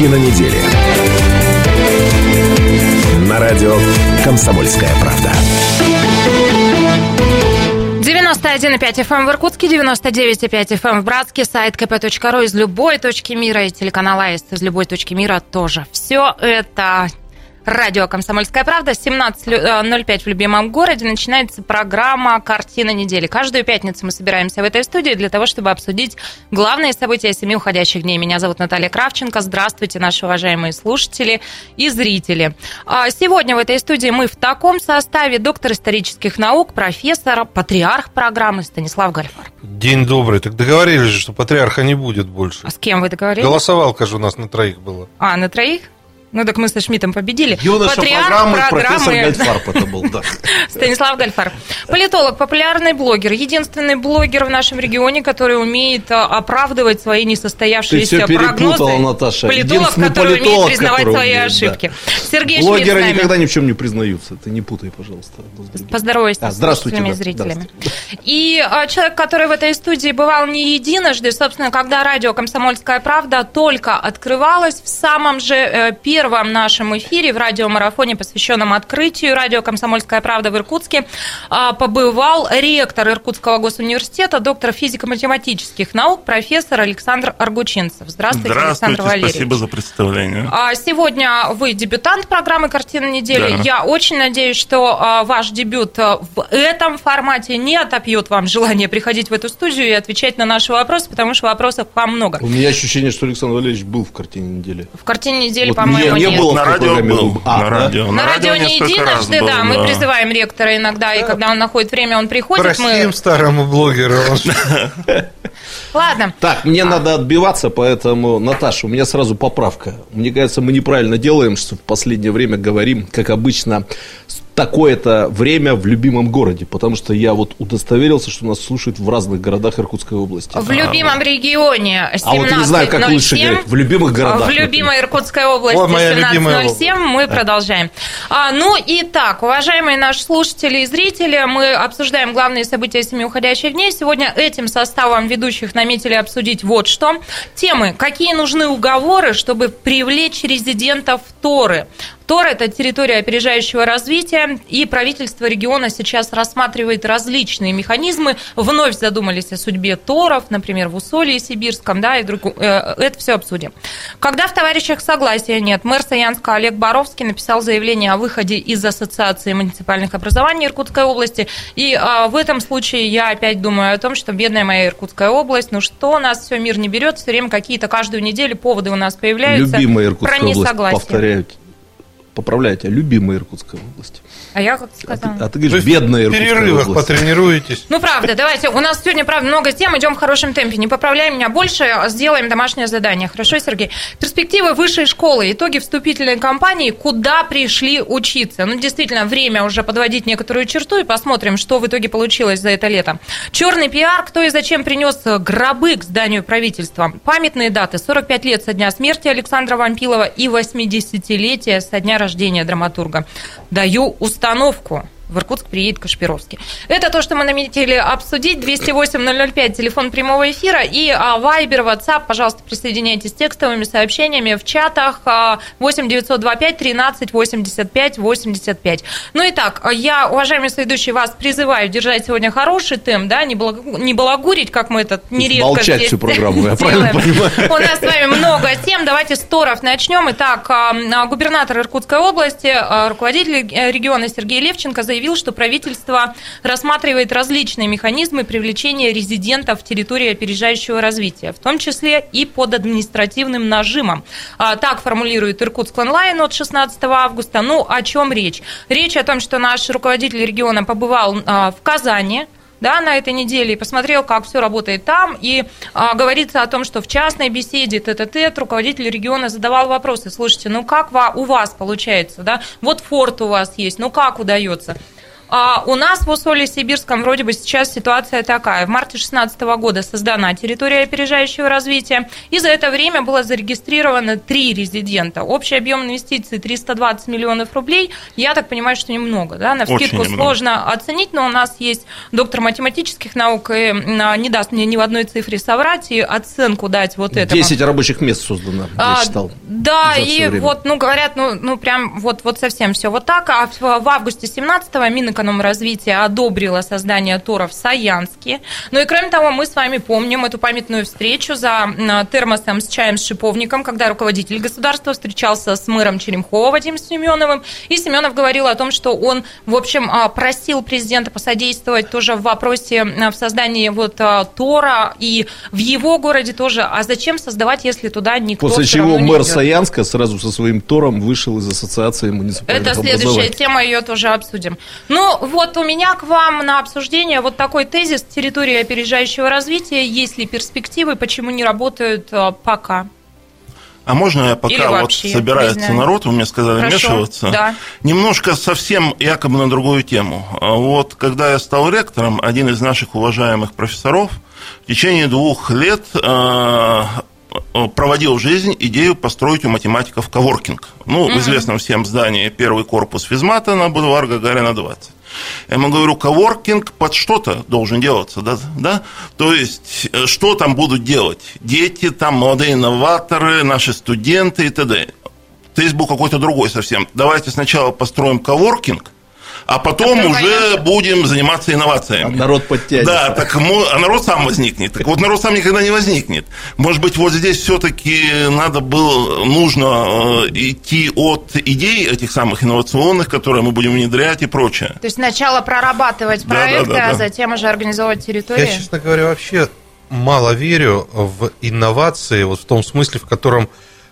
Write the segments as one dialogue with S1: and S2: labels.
S1: Картина недели. На радио «Комсомольская правда».
S2: 91,5 FM в Иркутске, 99,5 FM в Братске, сайт kp.ru из любой точки мира и телеканал АИС из любой точки мира тоже. Все это Радио «Комсомольская правда». 17.05 в любимом городе начинается программа «Картина недели». Каждую пятницу мы собираемся в этой студии для того, чтобы обсудить главные события семи уходящих дней. Меня зовут Наталья Кравченко. Здравствуйте, наши уважаемые слушатели и зрители. А, сегодня в этой студии мы в таком составе доктор исторических наук, профессор, патриарх программы Станислав Гальфар.
S3: День добрый. Так договорились же, что патриарха не будет больше.
S2: А с кем вы договорились?
S3: Голосовалка же у нас на троих была.
S2: А, на троих? Ну так мы со Шмидтом победили.
S4: Юноша Патриарх программы, программы профессор Гальфарб это был, да.
S2: Станислав Гальфар. Политолог, популярный блогер, единственный блогер в нашем регионе, который умеет а, оправдывать свои несостоявшиеся
S4: Ты
S2: прогнозы.
S4: Наташа.
S2: Политолог, который политолог, умеет признавать свои умеет, ошибки.
S4: Да. Сергей Блогеры Шмидт никогда ни в чем не признаются. Ты не путай, пожалуйста.
S2: Поздоровайся а,
S4: здравствуйте,
S2: с да, зрителями. Здравствуйте. И а, человек, который в этой студии бывал не единожды, собственно, когда радио «Комсомольская правда» только открывалось, в самом же э, первом нашем эфире в радиомарафоне, посвященном открытию радио «Комсомольская правда» в Иркутске, а, побывал ректор Иркутского госуниверситета, доктор физико-математических наук, профессор Александр Аргучинцев. Здравствуйте,
S5: Здравствуйте
S2: Александр Валерьевич.
S5: спасибо за представление.
S2: А, сегодня вы дебютант программы «Картина недели». Да. Я очень надеюсь, что а, ваш дебют в этом формате не отопьет вам желание приходить в эту студию и отвечать на наши вопросы, потому что вопросов вам много.
S4: У меня ощущение, что Александр Валерьевич был в «Картине недели».
S2: В «Картине недели», вот по-моему,
S5: не, не
S2: было
S5: на радио был.
S2: А, на радио. На, на радио, радио не единожды, да. Мы призываем ректора иногда, и когда он находит время, он приходит.
S3: Простим мы... старому блогеру.
S2: Ладно.
S4: Так, мне надо отбиваться, поэтому, Наташа, у меня сразу поправка. Мне кажется, мы неправильно делаем, что в последнее время говорим, как обычно, такое-то время в любимом городе, потому что я вот удостоверился, что нас слушают в разных городах Иркутской области.
S2: В любимом регионе 17.07.
S4: А вот не знаю, как лучше говорить, в любимых городах.
S2: В любимой Иркутской области 17.07 мы продолжаем. А, ну и так, уважаемые наши слушатели и зрители, мы обсуждаем главные события семи уходящих дней. Сегодня этим составом ведущих наметили обсудить вот что. Темы. Какие нужны уговоры, чтобы привлечь резидентов Торы? Тор – это территория опережающего развития, и правительство региона сейчас рассматривает различные механизмы. Вновь задумались о судьбе Торов, например, в Усолье Сибирском, да, и друг... Э, это все обсудим. Когда в товарищах согласия нет, мэр Саянска Олег Боровский написал заявление о выходе из Ассоциации муниципальных образований Иркутской области, и а, в этом случае я опять думаю о том, что бедная моя Иркутская область, ну что нас все мир не берет, все время какие-то каждую неделю поводы у нас появляются.
S4: Любимая Иркутская область, повторяют поправляйте, любимая Иркутская область.
S2: А я как сказала?
S4: А ты, а ты говоришь, бедная
S3: В перерывах область. потренируетесь.
S2: Ну, правда, давайте. У нас сегодня, правда, много тем, идем в хорошем темпе. Не поправляй меня больше, а сделаем домашнее задание. Хорошо, Сергей? Перспективы высшей школы, итоги вступительной кампании, куда пришли учиться. Ну, действительно, время уже подводить некоторую черту и посмотрим, что в итоге получилось за это лето. Черный пиар, кто и зачем принес гробы к зданию правительства. Памятные даты. 45 лет со дня смерти Александра Вампилова и 80-летие со дня рождения драматурга. Даю установку в Иркутск приедет Кашпировский. Это то, что мы наметили обсудить. 208-005, телефон прямого эфира. И а, Вайбер, WhatsApp, пожалуйста, присоединяйтесь с текстовыми сообщениями в чатах 8 925 13 85 85. Ну и так, я, уважаемые соведущие, вас призываю держать сегодня хороший темп, да, не, балаг... не балагурить, как мы это нередко
S4: Молчать здесь всю программу, я правильно понимаю?
S2: У нас с вами много тем. Давайте с Торов начнем. Итак, а, губернатор Иркутской области, а, руководитель региона Сергей Левченко заявил, заявил, что правительство рассматривает различные механизмы привлечения резидентов в территории опережающего развития, в том числе и под административным нажимом. А, так формулирует Иркутск онлайн от 16 августа. Ну, о чем речь? Речь о том, что наш руководитель региона побывал а, в Казани, да, на этой неделе и посмотрел, как все работает там. И а, говорится о том, что в частной беседе тет-а-тет руководитель региона задавал вопросы. Слушайте, ну как у вас получается, да? Вот форт у вас есть, ну как удается? А у нас в Усолье-Сибирском вроде бы сейчас ситуация такая. В марте 2016 года создана территория опережающего развития, и за это время было зарегистрировано три резидента. Общий объем инвестиций 320 миллионов рублей. Я так понимаю, что немного, да? На вскидку сложно оценить, но у нас есть доктор математических наук, и а, не даст мне ни в одной цифре соврать и оценку дать вот этому.
S4: 10 рабочих мест создано,
S2: А,
S4: я читал.
S2: Да, и
S4: время.
S2: вот, ну, говорят, ну, ну прям вот, вот совсем все вот так. А в, в августе 17-го Минэкономразвития одобрило создание ТОРа в Саянске. Ну и кроме того, мы с вами помним эту памятную встречу за термосом с чаем с шиповником, когда руководитель государства встречался с мэром Черемхова Вадимом Семеновым. И Семенов говорил о том, что он, в общем, а, просил президента посодействовать тоже в вопросе в создании вот а, ТОРа и в его городе тоже. А зачем создавать, если туда никто
S4: После чего
S2: не
S4: мэр
S2: идёт?
S4: Саянска сразу со своим Тором вышел из ассоциации муниципальных
S2: Это следующая тема, ее тоже обсудим. Ну, вот у меня к вам на обсуждение вот такой тезис территории опережающего развития. Есть ли перспективы, почему не работают а, пока?
S5: А можно я
S2: Или
S5: пока вот
S2: вообще, не
S5: собирается народ, вы мне сказали
S2: Хорошо,
S5: вмешиваться,
S2: да.
S5: немножко совсем якобы на другую тему. А Вот когда я стал ректором, один из наших уважаемых профессоров в течение двух лет э, проводил в жизнь идею построить у математиков коворкинг. Ну, в известном всем здании первый корпус физмата на бульвар Гагарина 20. Я ему говорю, коворкинг под что-то должен делаться, да, да? То есть, э, что там будут делать? Дети, там, молодые инноваторы, наши студенты и т.д. Тезис был какой-то другой совсем. Давайте сначала построим коворкинг, а потом
S2: Такой
S5: уже
S2: вариант.
S5: будем заниматься
S4: А
S5: инновациями.
S4: народ подтянется.
S5: Да, так а народ сам возникнет. Так вот, народ сам никогда не возникнет. Может быть, вот здесь все-таки надо было, нужно э, идти от идей этих самых инновационных, которые мы будем внедрять и прочее.
S2: То есть сначала прорабатывать
S5: Да, да,
S2: проекты,
S5: да, да.
S2: а затем уже организовывать территорию?
S3: Я, честно говоря, вообще мало верю в инновации, вот в том смысле, в котором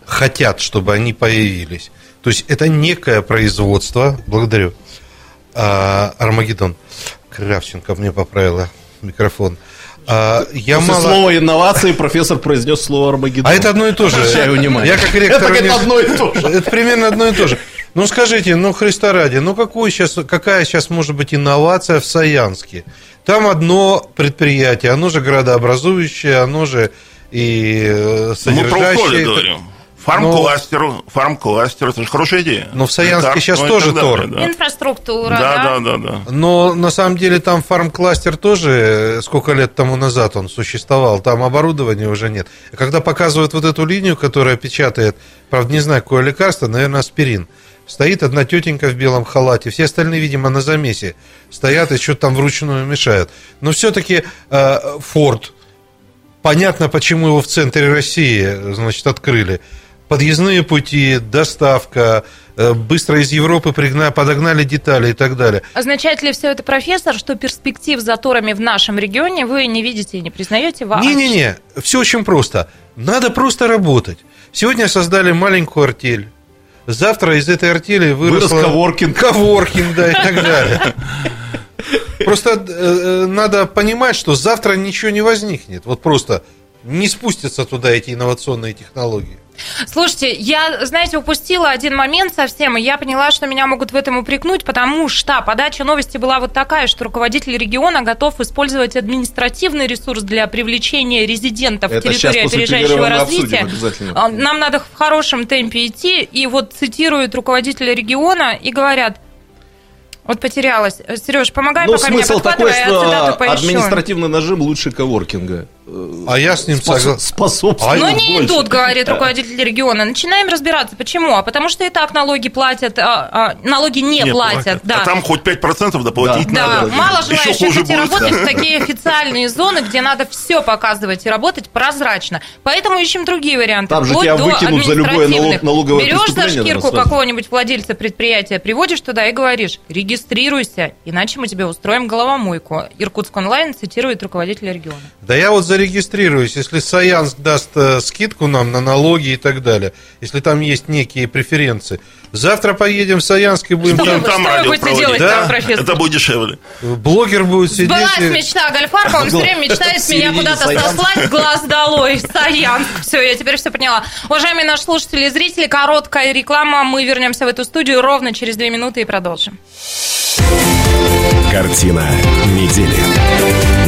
S3: хотят, чтобы они появились. То есть это некое производство, благодарю, а, Армагеддон, Кравченко мне поправила микрофон. А, я
S4: После
S3: мало...
S4: слова инновации профессор произнес слово Армагеддон.
S3: А это одно и то же. Я как ректор...
S4: Это одно и то же.
S3: Это примерно одно и то же. Ну, скажите, ну, Христа ради, ну, какую сейчас, какая сейчас может быть инновация в Саянске? Там одно предприятие, оно же градообразующее, оно же и э,
S5: Мы про условия
S3: содержащее...
S5: говорим. Фарм-кластер, фарм-кластер, это же хорошая идея.
S3: Но в Саянске
S5: Лекарства
S3: сейчас
S5: и
S3: тоже тор.
S5: да.
S2: Инфраструктура,
S5: Да,
S2: да?
S5: да, да, да.
S3: Но на самом деле там фарм-кластер тоже, э, сколько лет тому назад он существовал, там оборудования уже нет. Когда показывают вот эту линию, которая печатает, правда, не знаю, какое лекарство, наверное, аспирин, стоит одна тетенька в белом халате, все остальные, видимо, на замесе стоят и что-то там вручную мешают. Но все-таки Форд, понятно, почему его в центре России, значит, открыли. Подъездные пути, доставка, э, быстро из Европы пригна- подогнали детали и так далее.
S2: Означает ли все это, профессор, что перспектив за торами в нашем регионе вы не видите и не признаете вообще?
S3: Не-не-не, все очень просто. Надо просто работать. Сегодня создали маленькую артель. Завтра из этой артели
S4: Вырос
S3: выросла...
S4: коворкинг.
S3: Коворкинг, да, и так далее. Просто э, э, надо понимать, что завтра ничего не возникнет. Вот просто не спустятся туда эти инновационные технологии.
S2: Слушайте, я, знаете, упустила один момент совсем, и я поняла, что меня могут в этом упрекнуть, потому что подача новости была вот такая, что руководитель региона готов использовать административный ресурс для привлечения резидентов
S4: Это
S2: территории опережающего развития. А, Нам надо в хорошем темпе идти, и вот цитируют руководителя региона и говорят, вот потерялась. Сереж, помогай,
S4: Ну,
S2: пока меня
S4: такой,
S2: я
S4: что
S2: цитату поищу.
S4: административный нажим лучше коворкинга.
S3: А я с ним
S4: Способ-
S3: согласен.
S4: Способствует
S3: А
S2: Но не
S4: больше.
S2: идут, говорит руководитель региона. Начинаем разбираться. Почему? А потому что и так налоги платят, а, а, налоги не,
S5: Не
S2: платят. Да.
S5: А там хоть 5% доплатить
S2: Да,
S5: надо.
S2: мало
S5: Еще
S2: желающих идти работать в такие официальные зоны, где надо все показывать и работать прозрачно. Поэтому ищем другие варианты.
S4: Там же тебя выкинут за любое налог- налоговое
S2: Берешь за шкирку какого-нибудь владельца предприятия, приводишь туда и говоришь, регистрируйся, иначе мы тебе устроим головомойку. Иркутск онлайн цитирует руководителя региона.
S3: Да я вот за зарегистрируюсь, если Саянск даст э, скидку нам на налоги и так далее, если там есть некие преференции. Завтра поедем в Саянск и будем
S2: Что
S3: там...
S2: вы-
S5: там
S2: что вы
S5: радио
S2: будете
S5: проводить.
S2: делать
S3: Да,
S2: там, профессор?
S5: Это будет дешевле.
S3: Блогер будет сидеть...
S2: Сбылась
S3: и-
S2: мечта Гольфарба, он все время мечтает меня куда-то сослать, глаз долой, Саянск. Все, я теперь все поняла. Уважаемые наши слушатели и зрители, короткая реклама. Мы вернемся в эту студию ровно через две минуты и продолжим.
S1: Картина недели.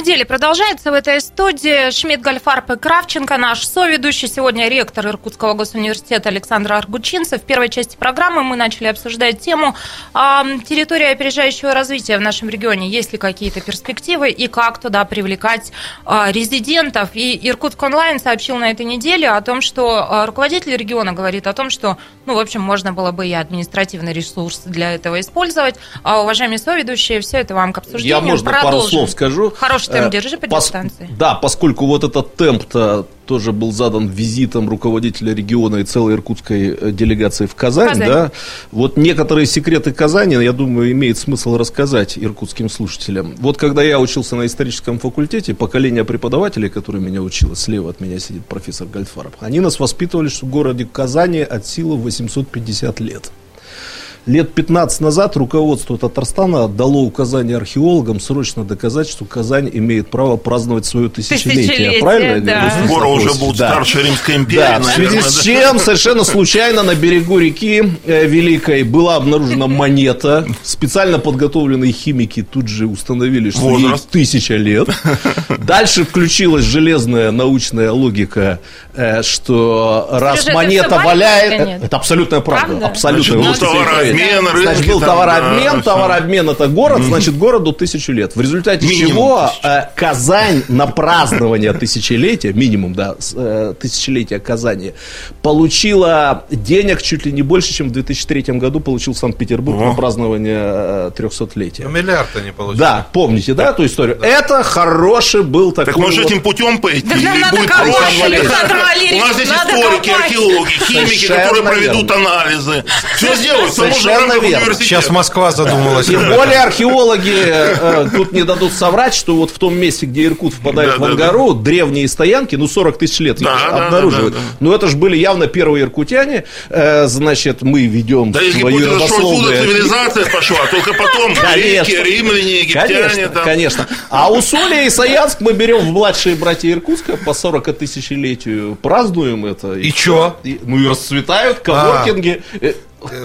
S2: Недели продолжается в этой студии. Шмидт, Гольфарб и Кравченко, наш соведущий. Сегодня ректор Иркутского госуниверситета Александр Аргучинцев. В первой части программы мы начали обсуждать тему а, территории опережающего развития в нашем регионе. Есть ли какие-то перспективы и как туда привлекать а, резидентов. И Иркутск онлайн сообщил на этой неделе о том, что а, руководитель региона говорит о том, что, ну, в общем, можно было бы и административный ресурс для этого использовать. А, уважаемые соведущие, все это вам к обсуждению.
S4: Я, можно, пару
S2: Продолжим.
S4: слов скажу.
S2: Хороший темп
S4: Э,
S2: держи по
S4: пос-
S2: дистанции.
S4: Да, поскольку вот этот темп-то тоже был задан визитом руководителя региона и целой иркутской э, делегации в Казань,
S2: Казань.
S4: да, вот некоторые секреты Казани, я думаю, имеет смысл рассказать иркутским слушателям. Вот когда я учился на историческом факультете, поколение преподавателей, которые меня учило, слева от меня сидит профессор Гальфаров, они нас воспитывали, что в городе Казани от силы 850 лет. Лет 15 назад руководство Татарстана дало указание археологам срочно доказать, что Казань имеет право праздновать свое тысячелетие.
S2: Тысячелетие,
S4: Правильно я
S2: да.
S4: говорю? Станислав
S5: Скоро уже будет
S4: Да.
S5: старшая Римская империя,
S4: Да, в связи
S5: наверное.
S4: с чем совершенно случайно на берегу реки э, Великой была обнаружена монета. Специально подготовленные химики тут же установили, что ей
S5: Возраст.
S4: тысяча лет. Дальше включилась железная научная логика, э, что раз
S2: Скажи,
S4: монета валяет... Это абсолютная правда.
S2: Правда?
S4: Абсолютно.
S5: Значит,
S4: проверить.
S5: рынки
S4: Значит, был
S5: там,
S4: товарообмен,
S5: да,
S4: товарообмен это город, значит, городу тысячу лет. В результате
S5: Минимум
S4: чего
S5: тысячу.
S4: э, Казань на празднование тысячелетия, минимум, да, э, тысячелетия Казани, получила денег чуть ли не больше, чем в 2003 году получил Санкт-Петербург
S5: О.
S4: на празднование э, 300-летия.
S3: Ну, миллиард-то не получилось.
S4: Да, помните, да, эту историю? Это хороший был такой
S5: Так может
S4: вот-
S5: этим путем пойти?
S2: Так нам
S5: и
S2: надо
S5: будет
S2: копать? Александр Валерьевич,
S5: У нас здесь
S2: надо
S5: историки,
S2: копать.
S5: археологи, химики,
S4: Совершенно
S5: которые проведут
S4: верно.
S5: анализы. Все сделают, в
S4: Совершенно верно.
S3: Сейчас Москва задумалась.
S4: Тем более археологи э, тут не дадут соврать, что вот в том месте, где Иркут впадает
S5: Да,
S4: в
S5: да,
S4: Ангару, древние стоянки, ну 40 тысяч лет
S5: Да, да,
S4: обнаруживают.
S5: да, да, да.
S4: Но это же были явно первые иркутяне. Э, значит, мы ведем
S5: Да это что отсюда
S4: родословные...
S5: цивилизация пошла, только потом греки,
S4: Конечно.
S5: римляне, египтяне.
S4: Конечно,
S5: там.
S4: конечно. А Усолье и Саянск мы берем в младшие братья Иркутска по 40 тысячелетию, празднуем это.
S3: И чё?
S4: И- ну и расцветают коворкинги. Э,
S3: Э,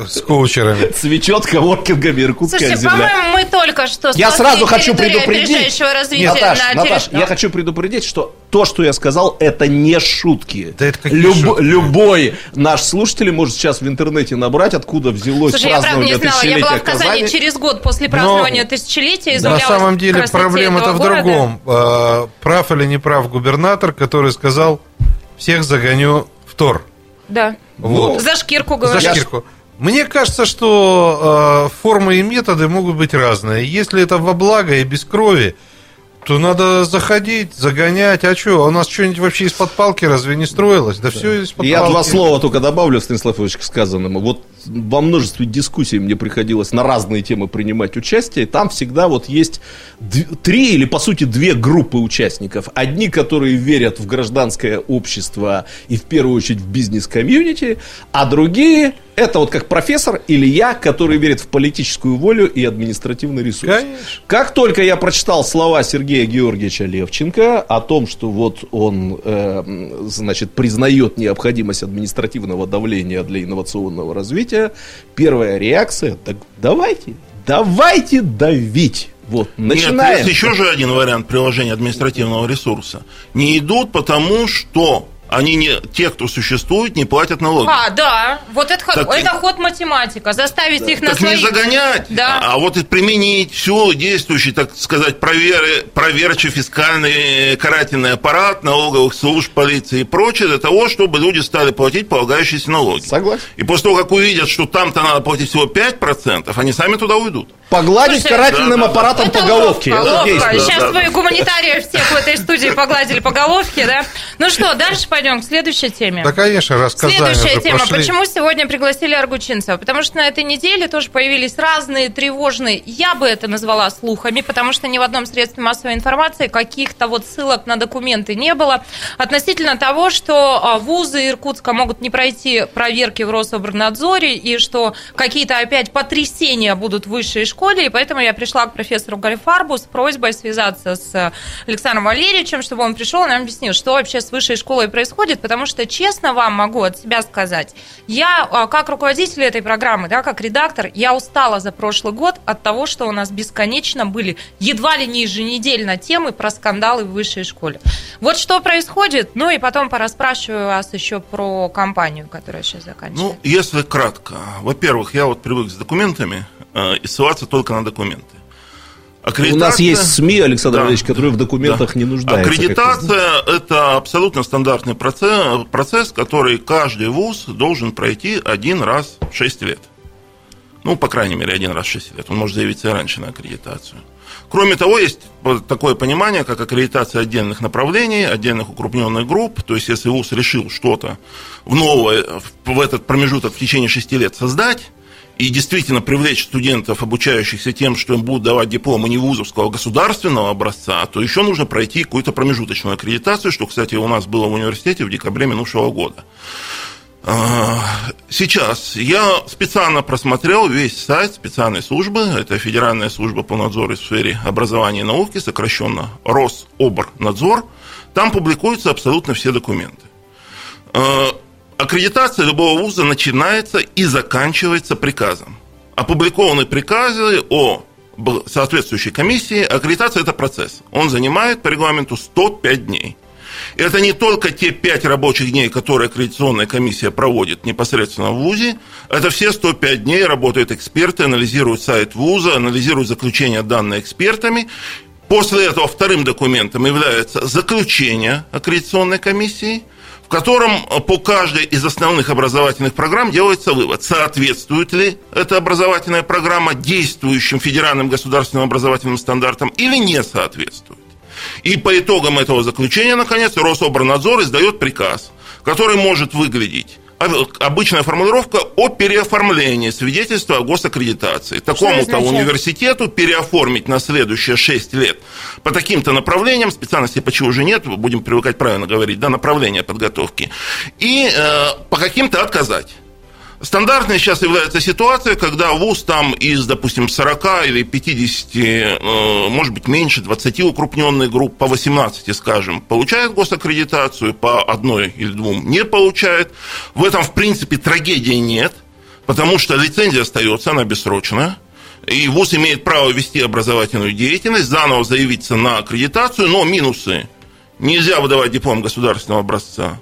S3: С коучерами.
S4: Цветет коворкингами иркутская
S2: Слушайте,
S4: земля.
S2: по-моему, мы только что
S4: Я сразу хочу предупредить.
S2: развития
S4: Наташ,
S2: на
S4: Наташ, я хочу предупредить, что то, что я сказал, это не шутки.
S3: Да это какие
S4: Люб-
S3: шутки?
S4: Любой наш слушатель может сейчас в интернете набрать, откуда взялось
S2: Слушай, я правда не
S4: празднование
S2: знала. Я была
S4: тысячелетия
S2: в Казани
S4: Казани.
S2: через год после празднования тысячелетия.
S3: На самом деле проблема-то в
S2: города.
S3: другом. А, Прав или не прав губернатор, который сказал, всех загоню в Тор.
S2: Да.
S3: Вот.
S2: За шкирку,
S3: За
S2: говорят.
S3: шкирку. Мне кажется, что э, формы и методы могут быть разные. Если это во благо и без крови, то надо заходить, загонять. А что, у нас что-нибудь вообще из-под палки разве не строилось? Да, все из-под
S4: Я
S3: палки.
S4: два слова только добавлю, Станислав Ильич, к сказанному. Вот во множестве дискуссий мне приходилось на разные темы принимать участие. Там всегда вот есть три или, по сути, две группы участников. Одни, которые верят в гражданское общество и, в первую очередь, в бизнес-комьюнити, а другие, это вот как профессор или я, который верит в политическую волю и административный ресурс.
S3: Конечно.
S4: Как только я прочитал слова Сергея Георгиевича Левченко о том, что вот он, э, значит, признает необходимость административного давления для инновационного развития, первая реакция, так давайте, давайте давить. Вот,
S5: Нет,
S4: начинаем.
S5: есть еще же один вариант приложения административного ресурса. Не идут потому, что они не, те, кто существует, не платят налоги.
S2: А, да, вот это,
S5: Так-
S2: это ход математика, заставить их на
S5: Так
S2: свои...
S5: не загонять,
S2: Да.
S5: а вот и применить всю действующий, так сказать, проверы, проверчий фискальный карательный аппарат налоговых служб, полиции и прочее, для того, чтобы люди стали платить полагающиеся налоги.
S4: Согласен.
S5: И после того, как увидят, что там-то надо платить всего 5%, они сами туда уйдут.
S4: Погладить
S2: Слушайте,
S4: карательным
S5: да, да, да.
S4: аппаратом
S2: Это
S4: по головке.
S2: Сейчас
S5: да,
S2: вы
S5: да.
S2: гуманитариев всех в этой студии погладили по головке, да? Ну что, дальше пойдем к следующей теме.
S3: Да, конечно, рассказания
S2: Следующая тема.
S3: пошли.
S2: Почему сегодня пригласили Аргучинцева? Потому что на этой неделе тоже появились разные тревожные, я бы это назвала слухами, потому что ни в одном средстве массовой информации каких-то вот ссылок на документы не было, относительно того, что а, вузы Иркутска могут не пройти проверки в Рособорнадзоре, и что какие-то опять потрясения будут в высшей школе, и поэтому я пришла к профессору Галифарбу с просьбой связаться с Александром Валерьевичем, чтобы он пришел и нам объяснил, что вообще с высшей школой происходит, потому что, честно вам могу от себя сказать, я, а, как руководитель этой программы, да, как редактор, я устала за прошлый год от того, что у нас бесконечно были едва ли не еженедельно темы про скандалы в высшей школе. Вот что происходит, ну и потом порасспрашиваю вас еще про компанию, которая сейчас заканчивается.
S5: Ну, если кратко. Во-первых, я вот привык с документами э, и ссылаться только на документы.
S4: У нас есть СМИ, Александр
S5: Да.
S4: Валерьевич, которые в документах
S5: Да.
S4: не нуждаются. вы
S5: Аккредитация – это абсолютно стандартный процесс, процесс, который каждый вуз должен пройти один раз в 6 лет. Ну, по крайней мере, один раз в 6 лет. Он может заявиться и раньше на аккредитацию. Кроме того, есть такое понимание, как аккредитация отдельных направлений, отдельных укрупненных групп. То есть, если ВУЗ решил что-то в новое в этот промежуток в течение 6 лет создать, и действительно привлечь студентов, обучающихся тем, что им будут давать дипломы не вузовского, а государственного образца, то еще нужно пройти какую-то промежуточную аккредитацию, что, кстати, у нас было в университете в декабре минувшего года. А, Сейчас я специально просмотрел весь сайт специальной службы, это Федеральная служба по надзору в сфере образования и науки, сокращенно Рособорнадзор. Там публикуются абсолютно все документы. Аккредитация любого вуза начинается и заканчивается приказом. Опубликованы приказы о соответствующей комиссии. Аккредитация – это процесс. Он занимает по регламенту 105 дней. И Это не только те 5 рабочих дней, которые аккредитационная комиссия проводит непосредственно в ВУЗе. Это все 105 дней работают эксперты, анализируют сайт ВУЗа, анализируют заключения, данные экспертами. После этого вторым документом является заключение аккредитационной комиссии, в котором э, по каждой из основных образовательных программ делается вывод, соответствует ли эта образовательная программа действующим федеральным государственным образовательным стандартам или не соответствует. И по итогам этого заключения, наконец, Рособорнадзор издает приказ, который может выглядеть Обычная формулировка о переоформлении свидетельства о госаккредитации. Такому-то университету переоформить на следующие 6 лет по таким-то направлениям, специальности почему уже нет, будем привыкать правильно говорить, да, направления подготовки, и э, по каким-то отказать. Стандартной сейчас является ситуация, когда ВУЗ там из, допустим, 40 или 50, э, может быть, меньше, 20 укрупненных групп, по 18, скажем, получает госаккредитацию, по одной или двум не получает. В этом, в принципе, трагедии нет, потому что лицензия остается, она бессрочная. И ВУЗ имеет право вести образовательную деятельность, заново заявиться на аккредитацию, но минусы. Нельзя выдавать диплом государственного образца.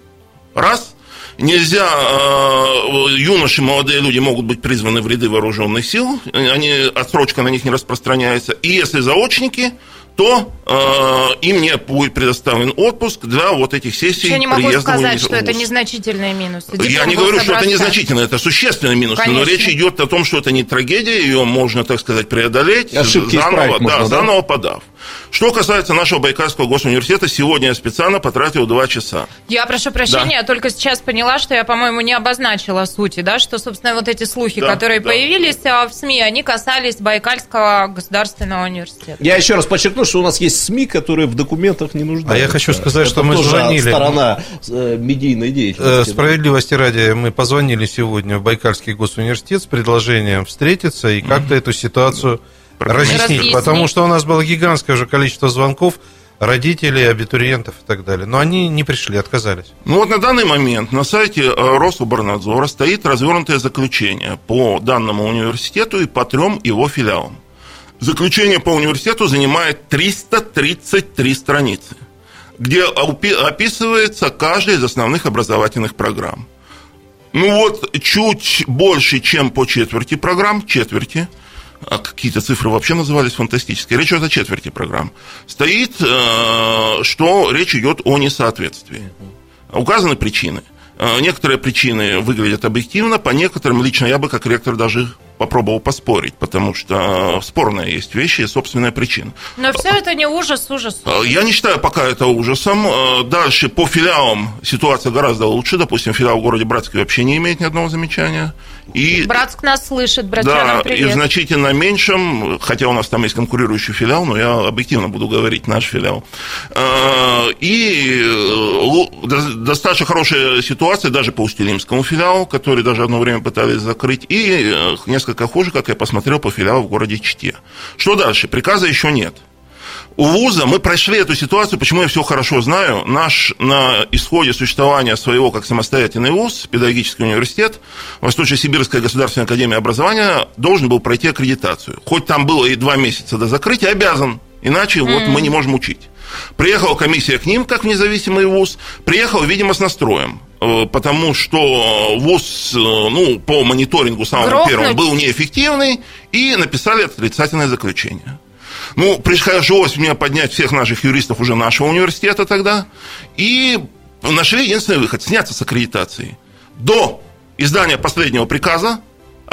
S5: Раз. Нельзя, э, юноши, молодые люди могут быть призваны в ряды вооруженных сил, они, отсрочка на них не распространяется. И если заочники, то э, им не будет предоставлен отпуск для вот этих сессий.
S2: Я не могу сказать, что это
S5: вуз.
S2: незначительные минусы.
S5: Я
S2: Диплом
S5: не говорю, что это незначительно, это существенный минус, но
S2: Конечно.
S5: речь идет о том, что это не трагедия, ее можно, так сказать, преодолеть,
S4: Ошибки
S5: заново, да,
S4: можно, да?
S5: заново подав. Что касается нашего Байкальского госуниверситета, сегодня я специально потратил два часа.
S2: Я прошу прощения, я только сейчас поняла, что я, по-моему, не обозначила сути, да, что, собственно, вот эти слухи,
S5: Да,
S2: которые
S5: да.
S2: появились а, в СМИ, они касались Байкальского государственного университета.
S4: Я еще раз подчеркну, что у нас есть СМИ, которые в документах не нуждаются.
S3: А я хочу сказать,
S4: Это
S3: что мы
S4: тоже
S3: звонили.
S4: сторона э, медийной
S3: Э,
S4: деятельности.
S3: Справедливости ради, мы позвонили сегодня в Байкальский госуниверситет с предложением встретиться и как-то эту ситуацию разъяснить.
S2: Разъяснить.
S3: Потому что у нас было гигантское уже количество звонков родителей, абитуриентов и так далее. Но они не пришли, отказались.
S5: Ну вот на данный момент на сайте э, Рособорнадзора стоит развернутое заключение по данному университету и по трем его филиалам. Заключение по университету занимает 333 страницы. где описывается каждая из основных образовательных программ. Ну вот, чуть больше, чем по четверти программ, четверти, а какие-то цифры вообще назывались фантастические, речь идет о четверти программ, стоит, э, что речь идет о несоответствии. Указаны причины. Э, некоторые причины выглядят объективно, по некоторым лично я бы как ректор даже попробовал поспорить, потому что спорная есть вещи и собственная причина.
S2: Но все это не ужас, ужас.
S5: Э, я не считаю пока это ужасом. Э, дальше по филиалам ситуация гораздо лучше. Допустим, филиал в городе Братске вообще не имеет ни одного замечания.
S2: И, Братск нас слышит, братьянам
S5: да,
S2: привет.
S5: и в значительно меньшем, хотя у нас там есть конкурирующий филиал, но я объективно буду говорить, наш филиал. Э, и достаточно хорошая ситуация даже по Устилимскому филиалу, который даже одно время пытались закрыть, и несколько несколько хуже, как я посмотрел по филиалу в городе Чите. Что дальше? Приказа еще нет. У вуза мы прошли эту ситуацию, почему я все хорошо знаю. Наш на исходе существования своего как самостоятельный вуз, педагогический университет, Восточно-Сибирская государственная академия образования должен был пройти аккредитацию. Хоть там было и два месяца до закрытия, обязан. Иначе mm-hmm. вот мы не можем учить. Приехала комиссия к ним, как независимый вуз, приехал, видимо, с настроем. Э, потому что ВУЗ, э, ну, по мониторингу самому Грохнуть. первому был неэффективный, и написали отрицательное заключение. Ну, пришлось мне поднять всех наших юристов уже нашего университета тогда, и нашли единственный выход – сняться с аккредитации. До издания последнего приказа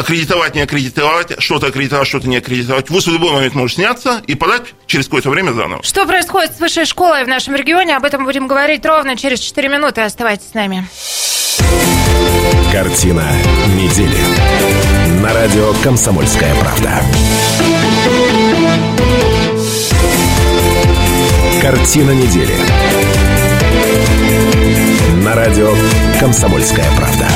S5: аккредитовать, не аккредитовать, что-то аккредитовать, что-то не аккредитовать. ВУЗ в любой момент может сняться и подать через какое-то время заново.
S2: Что происходит с высшей школой в нашем регионе? Об этом будем говорить ровно через 4 минуты. Оставайтесь с нами.
S1: Картина недели. На радио «Комсомольская правда». Картина недели. На радио «Комсомольская правда».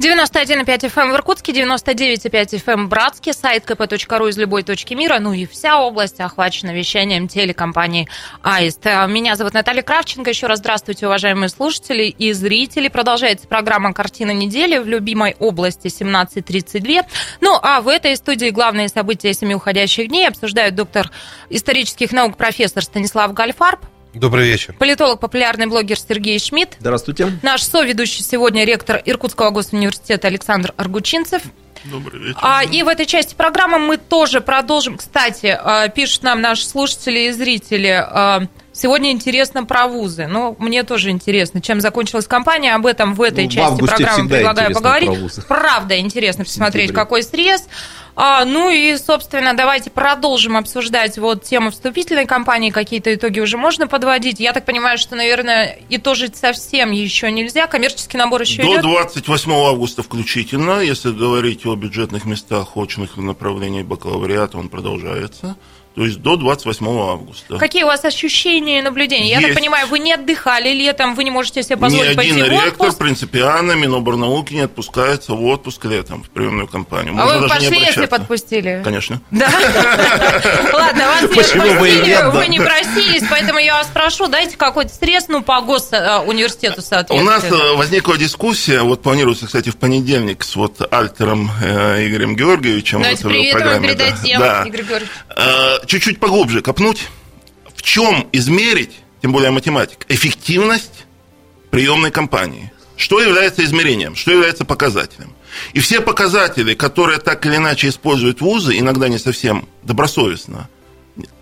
S2: 91,5 FM эм в Иркутске, 99,5 FM эм в Братске, сайт kp.ru из любой точки мира, ну и вся область охвачена вещанием телекомпании «Аист». Э, меня зовут Наталья Кравченко. Еще раз здравствуйте, уважаемые слушатели и зрители. Продолжается программа «Картина недели» в любимой области 17.32. Ну, а в этой студии главные события семи уходящих дней обсуждают доктор исторических наук профессор Станислав Гальфарб,
S3: Добрый вечер.
S2: Политолог, популярный блогер Сергей Шмидт.
S4: Здравствуйте.
S2: Наш соведущий сегодня ректор Иркутского госуниверситета Александр Аргучинцев.
S5: Добрый вечер.
S2: А, и в этой части программы мы тоже продолжим. Кстати, а, пишут нам наши слушатели и зрители, а, сегодня интересно про вузы. Ну, мне тоже интересно, чем закончилась кампания. Об этом в этой ну, части в программы предлагаю поговорить. Правда, интересно посмотреть, какой срез. А, ну и, собственно, давайте продолжим обсуждать вот тему вступительной кампании. Какие-то итоги уже можно подводить. Я так понимаю, что, наверное, и итожить совсем еще нельзя. Коммерческий набор еще
S5: До
S2: идет?
S5: 28 августа включительно. Если говорить о бюджетных местах очных направлений бакалавриата, он продолжается то есть до 28 августа.
S2: Какие у вас ощущения и наблюдения? Есть. Я так понимаю, вы не отдыхали летом, вы не можете себе позволить
S5: Ни один
S2: пойти
S5: ректор
S2: в отпуск?
S5: принципиально Миноборнауки не отпускается в отпуск летом в приемную кампанию.
S2: Можно а вы даже пошли, если подпустили?
S5: Конечно.
S2: Да? Ладно, вас не отпустили, вы не просились, поэтому я вас прошу, дайте какой-то стресс, ну, по госуниверситету соответственно.
S5: У нас э, возникла дискуссия, вот планируется, кстати, в понедельник с вот Альтером э, Игорем Георгиевичем.
S2: Давайте привет передадим, Игорь Георгиевич
S5: э, чуть-чуть поглубже копнуть, в чем измерить, тем более математик, эффективность приемной кампании. Что является измерением, что является показателем. И все показатели, которые так или иначе используют вузы, иногда не совсем добросовестно,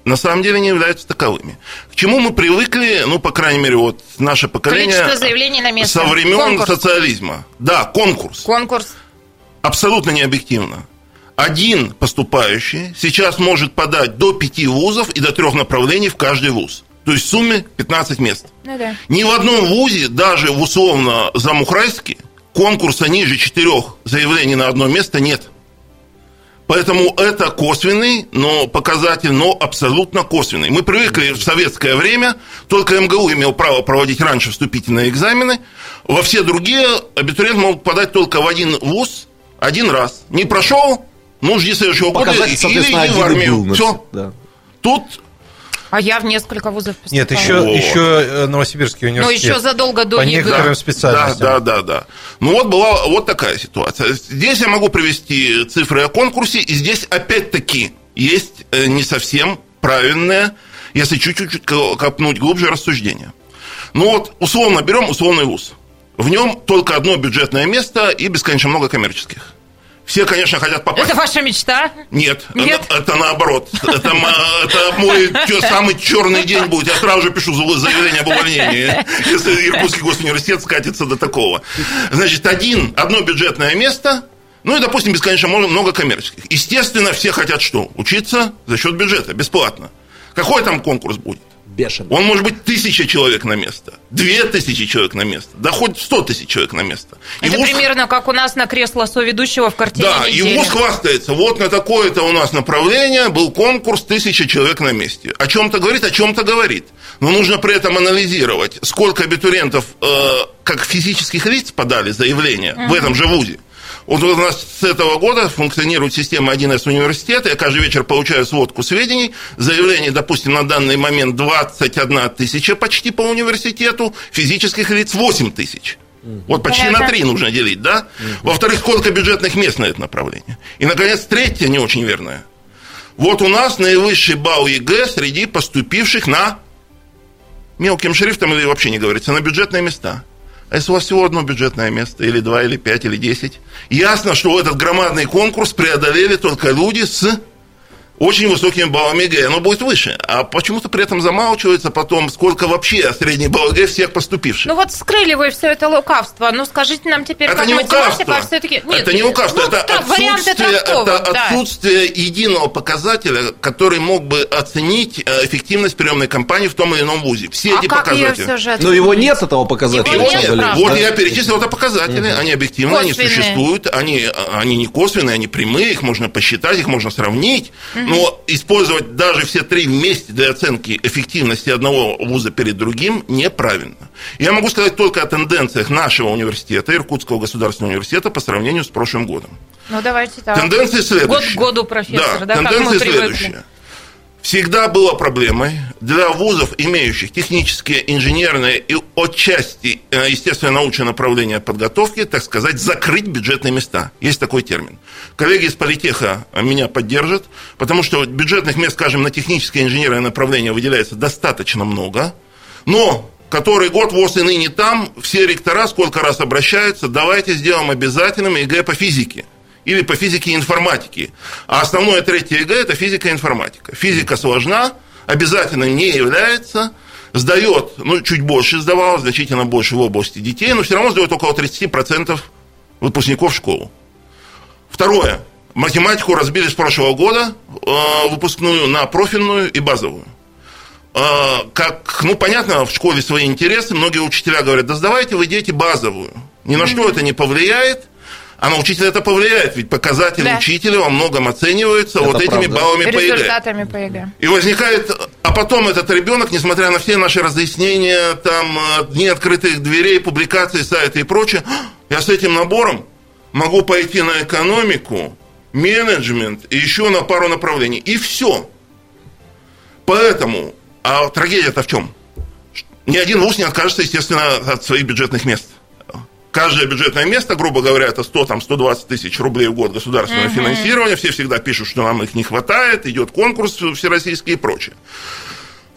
S5: на самом деле не являются таковыми. К чему мы привыкли, ну, по крайней мере, вот наше поколение...
S2: заявлений на место.
S5: Со времен
S2: конкурс.
S5: социализма. Да, конкурс.
S2: Конкурс.
S5: Абсолютно необъективно один поступающий сейчас может подать до пяти вузов и до трех направлений в каждый вуз. То есть в сумме 15 мест.
S2: Ну, да.
S5: Ни в одном вузе, даже в условно Замухрайске, конкурса ниже четырех заявлений на одно место нет. Поэтому это косвенный, но показатель, но абсолютно косвенный. Мы привыкли в советское время, только МГУ имел право проводить раньше вступительные экзамены, во все другие абитуриент мог подать только в один вуз один раз. Не прошел, ну, жди следующего года или иди в армию. Все. Да. Тут
S2: а я в несколько вузов
S3: поступала. Нет, еще, вот. еще э, Новосибирский университет.
S2: Ну, еще задолго до
S3: По ЕГЭ. некоторым специальностям.
S5: Да, да, да, да. Ну, вот была вот такая ситуация. Здесь я могу привести цифры о конкурсе, и здесь опять-таки есть э, не совсем правильные если чуть-чуть копнуть глубже рассуждения. Ну вот, условно берем условный вуз. В нем только одно бюджетное место и бесконечно много коммерческих. Все, конечно, хотят попасть.
S2: Это ваша мечта?
S5: Нет,
S2: Нет?
S5: Это, это наоборот. Это, это мой самый черный день будет. Я сразу же пишу заявление об увольнении, если Иркутский госуниверситет скатится до такого. Значит, один, одно бюджетное место, ну и, допустим, бесконечно много коммерческих. Естественно, все хотят что? Учиться за счет бюджета, бесплатно. Какой там конкурс будет?
S4: Бешеный.
S5: Он может быть тысяча человек на место, две тысячи человек на место, да хоть сто тысяч человек на место.
S2: Это ВУЗ... примерно как у нас на кресло соведущего в картине
S5: Да, недели. и ВУЗ хвастается, вот на такое-то у нас направление был конкурс тысяча человек на месте. О чем-то говорит, о чем-то говорит. Но нужно при этом анализировать, сколько абитуриентов э, как физических лиц подали заявление uh-huh. в этом же ВУЗе. Вот у нас с этого года функционирует система 1С университета. Я каждый вечер получаю сводку сведений. Заявлений, допустим, на данный момент 21 тысяча почти по университету. Физических лиц 8 тысяч. Вот почти на три нужно делить, да? Во-вторых, сколько бюджетных мест на это направление? И, наконец, третье, не очень верное. Вот у нас наивысший балл ЕГЭ среди поступивших на мелким шрифтом или вообще не говорится, на бюджетные места. А если у вас всего одно бюджетное место, или два, или пять, или десять, ясно, что этот громадный конкурс преодолели только люди с очень высокими баллами ЕГЭ, оно будет выше. А почему-то при этом замалчивается потом, сколько вообще средний балл ЕГЭ всех поступивших.
S2: Ну вот скрыли вы все это лукавство. Ну скажите нам теперь,
S5: это
S2: как
S5: не лукавство.
S2: все-таки...
S5: Нет, это не лукавство, ну, это, отсутствие, это да. отсутствие единого показателя, который мог бы оценить э, эффективность приемной кампании в том или ином вузе. Все
S2: а
S5: эти
S2: как
S5: показатели.
S2: Ее все
S4: Но его нет, этого показателя.
S2: Его нет.
S5: Вот я перечислил это показатели, угу. они объективны, они существуют, они, они не косвенные, они прямые, их можно посчитать, их можно сравнить, угу. Но использовать даже все три вместе для оценки эффективности одного вуза перед другим неправильно. Я могу сказать только о тенденциях нашего университета, Иркутского государственного университета, по сравнению с прошлым годом.
S2: Ну, давайте так.
S5: Тенденции следующие.
S2: Год к году, профессор, да,
S5: да тенденции следующие всегда было проблемой для вузов, имеющих технические, инженерные и отчасти э, естественно-научное направление подготовки, так сказать, закрыть бюджетные места. Есть такой термин. Коллеги из политеха меня поддержат, потому что бюджетных мест, скажем, на техническое инженерное направление выделяется достаточно много, но который год воз и ныне там, все ректора сколько раз обращаются, давайте сделаем обязательным ЕГЭ по физике – или по физике и информатике. А основное третье ЕГЭ – это физика и информатика. Физика сложна, обязательно не является, сдает, ну, чуть больше сдавал, значительно больше в области детей, но все равно сдает около 30% выпускников школы. Второе. Математику разбили с прошлого года, э, выпускную на профильную и базовую. Э, как, ну, понятно, в школе свои интересы, многие учителя говорят, да сдавайте вы дети базовую. Ни на что это не повлияет, а на учителя это повлияет, ведь показатели да. учителя во многом оцениваются это вот этими правда. баллами по ЕГЭ.
S2: Результатами по ЕГЭ.
S5: И возникает, а потом этот ребенок, несмотря на все наши разъяснения, там, э, дни открытых дверей, публикации, сайты и прочее, я с этим набором могу пойти на экономику, менеджмент и еще на пару направлений. И все. Поэтому, а трагедия-то в чем? Ни один вуз не откажется, естественно, от своих бюджетных мест каждое бюджетное место, грубо говоря, это 100, там, 120 тысяч рублей в год государственного uh-huh. финансирования, все всегда пишут, что нам их не хватает, идет конкурс всероссийский и прочее.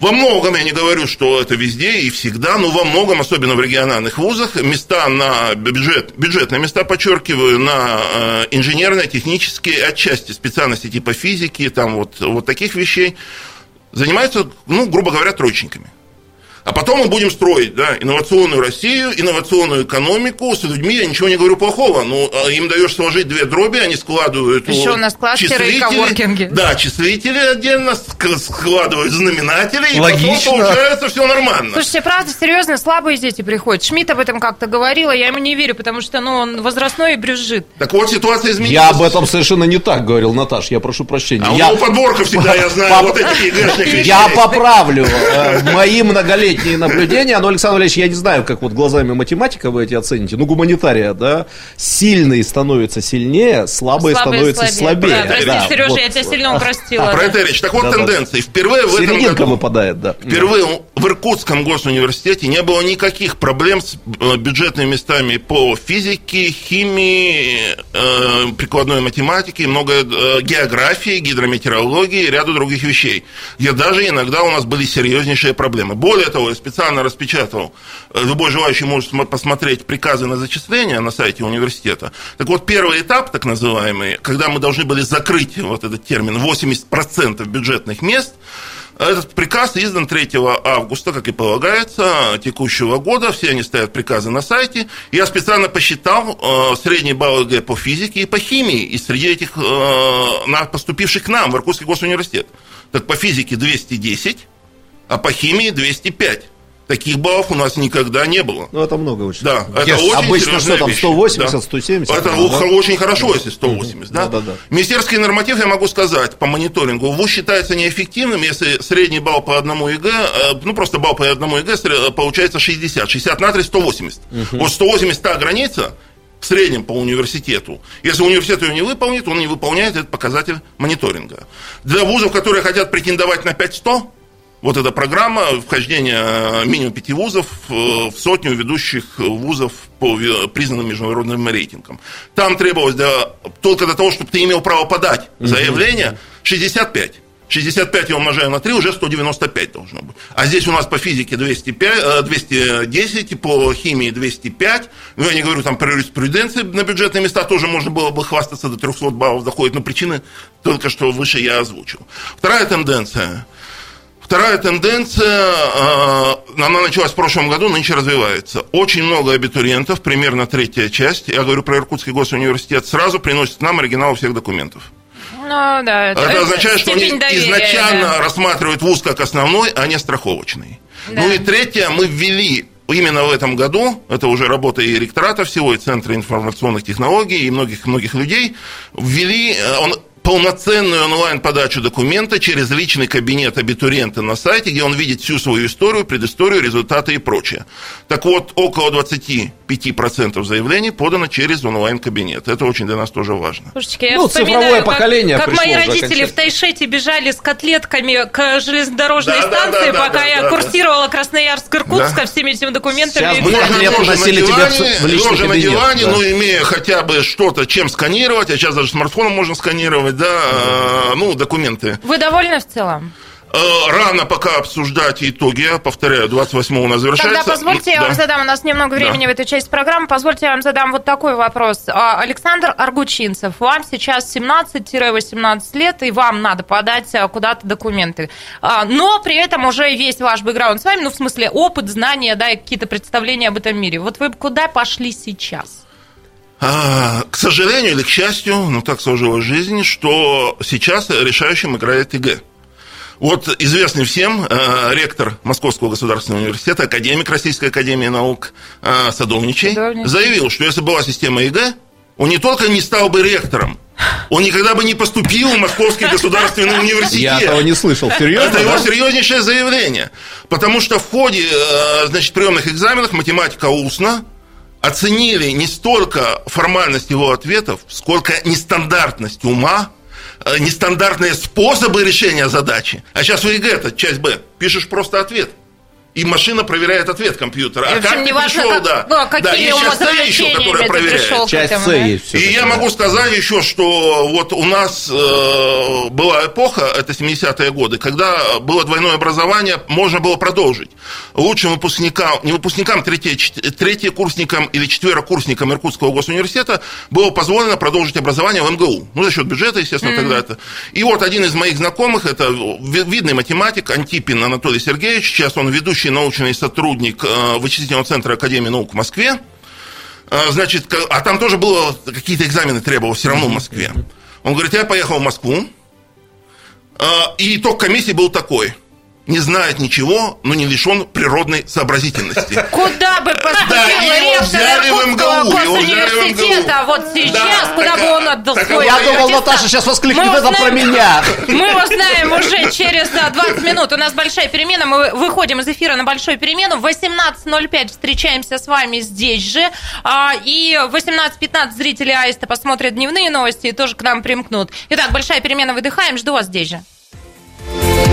S5: Во многом, я не говорю, что это везде и всегда, но во многом, особенно в региональных вузах, места на бюджет, бюджетные места, подчеркиваю, на э, инженерные, технические, отчасти специальности типа физики, там вот, вот таких вещей, занимаются, ну, грубо говоря, троечниками. А потом мы будем строить да, инновационную Россию, инновационную экономику. С людьми я ничего не говорю плохого. Но ну, а им даешь сложить две дроби, они складывают...
S2: Еще у нас кластеры и коворкинги.
S5: Да, числители отдельно складывают знаменатели,
S4: Логично.
S5: и потом получается все нормально.
S2: Слушайте, правда, серьезно, слабые дети приходят. Шмидт об этом как-то говорила, я ему не верю, потому что ну, он возрастной и брюзжит.
S5: Так вот, ситуация изменилась.
S4: Я об этом совершенно не так говорил, Наташ, я прошу прощения. А
S5: у
S4: я...
S5: него подборка всегда, я знаю, вот ЕГЭшных
S4: Я поправлю. Э, мои многолетние многолетние наблюдения, но, Александр Валерьевич, я не знаю, как вот глазами математика вы эти оцените, ну, гуманитария, да, сильные становятся сильнее, слабые, слабые становятся слабее. слабее.
S2: Да, прости, да, Сережа, вот. я тебя сильно упростила.
S5: А, да. про это речь. Так вот, да, тенденции. Впервые в этом
S4: году... выпадает, да.
S5: Впервые. В Иркутском госуниверситете не было никаких проблем с э, бюджетными местами по физике, химии, э, прикладной математике, много э, географии, гидрометеорологии и ряду других вещей, где даже иногда у нас были серьезнейшие проблемы. Более того, я специально распечатал, э, любой желающий может посмотреть приказы на зачисление на сайте университета. Так вот, первый этап, так называемый, когда мы должны были закрыть вот этот термин 80% бюджетных мест, этот приказ издан 3 августа, как и полагается, текущего года. Все они стоят приказы на сайте. Я специально посчитал э, средний балл ЕГЭ по физике и по химии и среди этих э, поступивших к нам в Иркутский госуниверситет. Так по физике 210, а по химии 205. Таких баллов у нас никогда не было.
S4: Ну, это много очень.
S5: Да, это
S4: есть.
S5: очень
S4: Обычно что там, 180,
S5: да.
S4: 170?
S5: Это
S4: да?
S5: очень хорошо, если 180, да?
S4: Да, да, да.
S5: Министерский норматив, я могу сказать, по мониторингу, ВУЗ считается неэффективным, если средний балл по одному ЕГЭ, э, ну, просто балл по одному ЕГЭ получается 60. 60 на 3 – 180. Угу. Вот 180 – та граница, в среднем по университету. Если университет ее не выполнит, он не выполняет этот показатель мониторинга. Для вузов, которые хотят претендовать на 5-100, вот эта программа вхождения э, минимум пяти вузов э, в сотню ведущих вузов по признанным международным рейтингам. Там требовалось для, только для того, чтобы ты имел право подать заявление, 65. 65 я умножаю на 3, уже 195 должно быть. А здесь у нас по физике 205, 210, э, по химии 205. Ну, я не говорю там про юриспруденции на бюджетные места, тоже можно было бы хвастаться, до 300 баллов доходит, но причины только что выше я озвучил. Вторая тенденция – Вторая тенденция, э, она началась в прошлом году, нынче развивается. Очень много абитуриентов, примерно третья часть, я говорю про Иркутский госуниверситет, сразу приносят нам оригиналы всех документов.
S2: Ну, да,
S5: это, это означает, что они доверия, изначально да. рассматривают вуз как основной, а не страховочный. Да. Ну и третье, мы ввели именно в этом году, это уже работа и ректората всего, и Центра информационных технологий, и многих-многих людей, ввели, э, он полноценную онлайн-подачу документа через личный кабинет абитуриента на сайте, где он видит всю свою историю, предысторию, результаты и прочее. Так вот, около 25% заявлений подано через онлайн-кабинет. Это очень для нас тоже важно.
S2: Слушайте, я ну, цифровое поколение Как, как мои родители в Тайшете бежали с котлетками к железнодорожной да, станции, да, да, пока да, я да, курсировала да. Красноярск-Иркутск да. всеми этими документами.
S5: Сейчас мы котлетку носили тебе в личный кабинет. на диване, да. но имея хотя бы что-то, чем сканировать, а сейчас даже смартфоном можно сканировать, оформить, да, ну, документы.
S2: Вы довольны в целом?
S5: Э, рано пока обсуждать итоги, я повторяю, 28 у нас завершается.
S2: Тогда позвольте, я вам задам, у нас немного времени да. в этой части программы, позвольте, я вам задам вот такой вопрос. А, Александр Аргучинцев, вам сейчас 17-18 лет, и вам надо подать а, куда-то документы. А, но при этом уже весь ваш бэкграунд с вами, ну, в смысле, опыт, знания, да, и какие-то представления об этом мире. Вот вы куда пошли сейчас?
S5: А, к сожалению или к счастью, ну так сложилась жизнь, что сейчас решающим играет ЕГЭ. Вот известный всем э, ректор Московского государственного университета, академик Российской академии наук э, Садовничий, Садовничий заявил, что если была система ЕГЭ, он не только не стал бы ректором, он никогда бы не поступил в Московский государственный университет.
S4: Я этого не слышал. Серьезно?
S5: Это его серьезнейшее заявление. Потому что в ходе э, значит, приемных экзаменов математика устно, оценили не столько формальность его ответов, сколько нестандартность ума, э, нестандартные способы решения задачи. А сейчас в ЕГЭ это часть Б. Пишешь просто ответ – и машина проверяет ответ компьютера. А как ты пришел,
S2: как,
S5: да.
S2: Ну, а какие
S5: да, есть часть С еще, которая проверяет.
S4: Часть С есть.
S5: И я могу сказать еще, что вот у нас э, была эпоха, это 70-е годы, когда было двойное образование, можно было продолжить. Лучшим выпускникам, не выпускникам, третье, курсникам или четверокурсникам Иркутского госуниверситета было позволено продолжить образование в МГУ. Ну, за счет бюджета, естественно, mm-hmm. тогда это. И вот один из моих знакомых, это видный математик Антипин Анатолий Сергеевич, сейчас он ведущий ведущий научный сотрудник э, вычислительного центра Академии наук в Москве. Э, значит, а там тоже было какие-то экзамены требовал все равно в Москве. Он говорит, я поехал в Москву, э, и итог комиссии был такой – не знает ничего, но не лишен природной сообразительности.
S2: Куда бы поступил да, ректор Иркутского университета вот сейчас, да, куда бы он отдал свой
S4: Я думал, Наташа сейчас воскликнет это про меня.
S2: Мы узнаем уже через 20 минут. У нас большая перемена. Мы выходим из эфира на большую перемену. В 18.05 встречаемся с вами здесь же. А, и в 18.15 зрители Аиста посмотрят дневные новости и тоже к нам примкнут. Итак, большая перемена. Выдыхаем. Жду вас здесь же.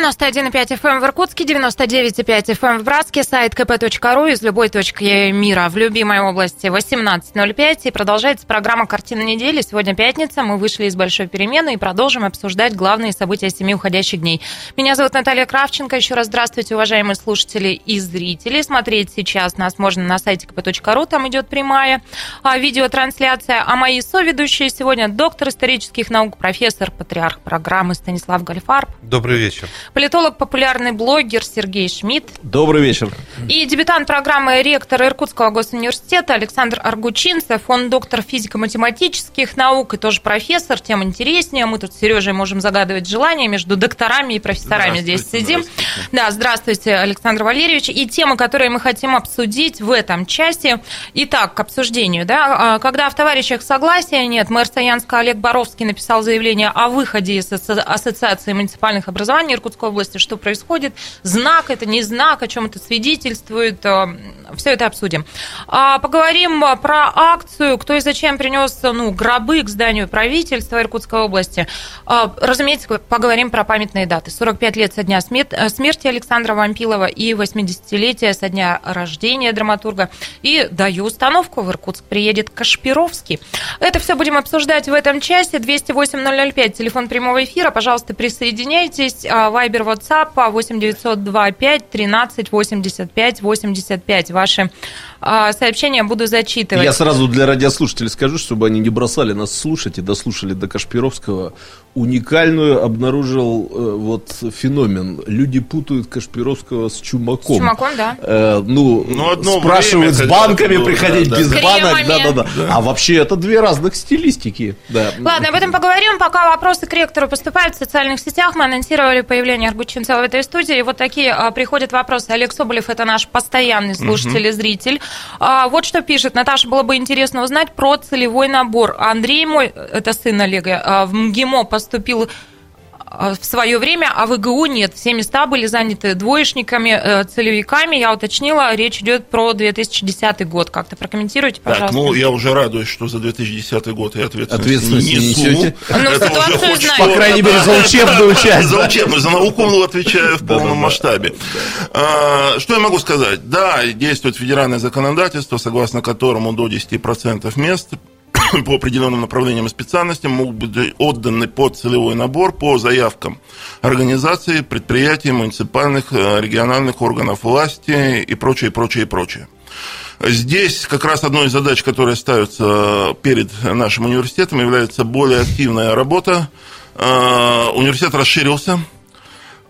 S2: 91,5 FM в Иркутске, 99,5 FM в Братске, сайт kp.ru из любой точки мира в любимой области 18.05. И продолжается программа «Картина недели». Сегодня пятница, мы вышли из большой перемены и продолжим обсуждать главные события семи уходящих дней. Меня зовут Наталья Кравченко. Еще раз здравствуйте, уважаемые слушатели и зрители. Смотреть сейчас нас можно на сайте kp.ru, там идет прямая а, видеотрансляция. А мои соведущие сегодня доктор исторических наук, профессор, патриарх программы Станислав Гальфарб.
S3: Добрый вечер.
S2: Политолог, популярный блогер Сергей Шмидт.
S4: Добрый вечер.
S2: И дебютант программы ректор Иркутского госуниверситета Александр Аргучинцев. Он доктор физико-математических наук и тоже профессор. Тем интереснее. Мы тут с Сережей можем загадывать желания между докторами и профессорами здесь сидим.
S5: Здравствуйте.
S2: Да, здравствуйте, Александр Валерьевич. И темы, которые мы хотим обсудить в этом части. Итак, к обсуждению. Да? А, Когда в товарищах согласия нет, мэр Саянска Олег Боровский написал заявление о выходе из Ассоциации муниципальных образований Иркутской области. Что происходит? Знак это, не знак, о чем это свидетельствует? Все это обсудим. А, Поговорим про акцию, кто и зачем принес ну, гробы к зданию правительства Иркутской области. А, Разумеется, поговорим про памятные даты. 45 лет со дня э, смерти Александра Вампилова и 80-летие со дня рождения драматурга. И даю установку, в Иркутск приедет Кашпировский. Это все будем обсуждать в этом часе. 208-005, телефон прямого эфира. Пожалуйста, присоединяйтесь. А, Вайбер, WhatsApp 8925 13 85 85. Ваши сообщения буду зачитывать.
S4: Я сразу для радиослушателей скажу, чтобы они не бросали нас слушать и дослушали до Кашпировского. Уникальную обнаружил э, вот феномен. Люди путают Кашпировского с Чумаком.
S2: С Чумаком, да.
S4: Э, ну,
S5: Ну, одно
S4: спрашивают
S5: время,
S4: с банками
S5: было,
S4: приходить,
S5: да,
S4: без
S2: да.
S4: банок, да, да, да, А вообще это две разных стилистики. Да.
S2: Ладно, об этом поговорим. Пока вопросы к ректору поступают в социальных сетях. Мы анонсировали появление Аргучинцева в этой студии. И вот такие а, приходят вопросы. Олег Соболев – это наш постоянный слушатель и зритель. А, вот что пишет. Наташа, было бы интересно узнать про целевой набор. Андрей мой, это сын Олега, а, в МГИМО поступил в свое время, а в ИГУ нет. Все места были заняты двоечниками, э, целевиками. Я уточнила, речь идет про 2010 год. Как-то прокомментируйте,
S5: Так,
S2: пожалуйста.
S5: ну я уже радуюсь, что за 2010 год я ответственность,
S4: Ответственность
S5: не
S4: несете.
S2: Ну,
S5: Это
S2: ситуацию
S5: уже хоть что-то.
S4: По крайней мере, за учебную часть.
S5: За учебную, за науку ну, отвечаю в полном масштабе. А, Что я могу сказать? Да, действует федеральное законодательство, согласно которому до 10% мест по определенным направлениям и специальностям могут быть отданы под целевой набор по заявкам организаций, предприятий, муниципальных, э, региональных органов власти и прочее, прочее, прочее. Здесь как раз одной из задач, которая ставится перед нашим университетом, является более активная работа. Э, Университет расширился,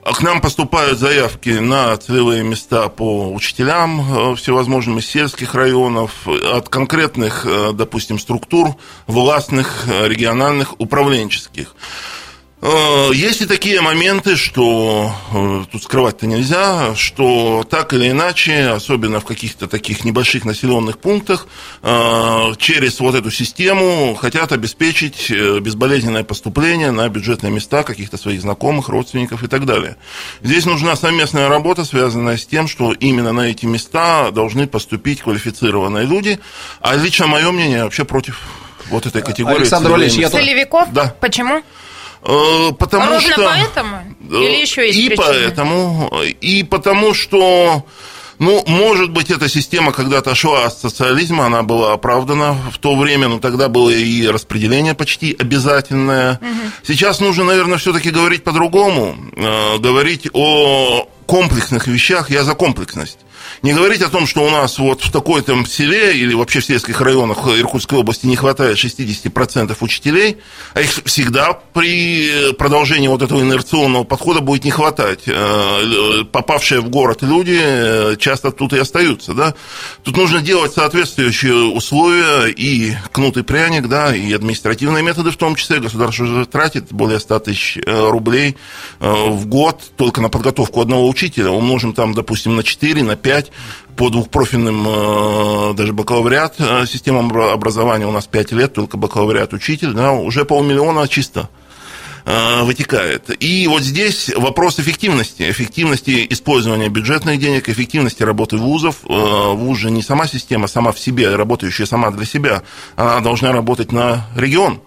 S5: к нам поступают заявки на целевые места по учителям э, всевозможным из сельских районов, от конкретных, э, допустим, структур властных, э, региональных, управленческих. Э, Есть и такие моменты, что э, тут скрывать-то нельзя, что так или иначе, особенно в каких-то таких небольших населенных пунктах, э, через вот эту систему хотят обеспечить безболезненное поступление на бюджетные места каких-то своих знакомых, родственников и так далее. Здесь нужна совместная работа, связанная с тем, что именно на эти места должны поступить квалифицированные люди, а лично мое мнение вообще против вот этой категории.
S4: Александр Валерьевич, я
S2: Целевиков?
S5: Да.
S2: Почему?
S5: Э, Потому
S2: Ровно
S5: что...
S2: поэтому? Или еще есть
S5: И
S2: причины?
S5: поэтому, и потому что, ну, может быть, эта система когда-то шла от социализма, она была оправдана в то время, но тогда было и распределение почти обязательное. Сейчас нужно, наверное, все-таки говорить по-другому, э, говорить о комплексных вещах, я за комплексность. Не говорить о том, что у нас вот в такой-то селе или вообще в сельских районах Иркутской области не хватает 60% учителей, а их всегда при продолжении вот этого инерционного подхода будет не хватать. Э, Попавшие в город люди э, часто тут и остаются. Да? Тут нужно делать соответствующие условия и кнут и пряник, да, и административные методы в том числе. Государство уже тратит более 100 тысяч э, рублей э, в год только на подготовку одного учителя. Умножим там, допустим, на 4, на 5 по двухпрофильным э, даже бакалавриат э, системам обра- образования у нас 5 лет, только бакалавриат учитель, да, уже полмиллиона чисто. э, вытекает. И вот здесь вопрос эффективности, эффективности использования бюджетных денег, эффективности работы вузов. Вуз же не сама система, сама в себе, работающая сама для себя, она должна работать на регион.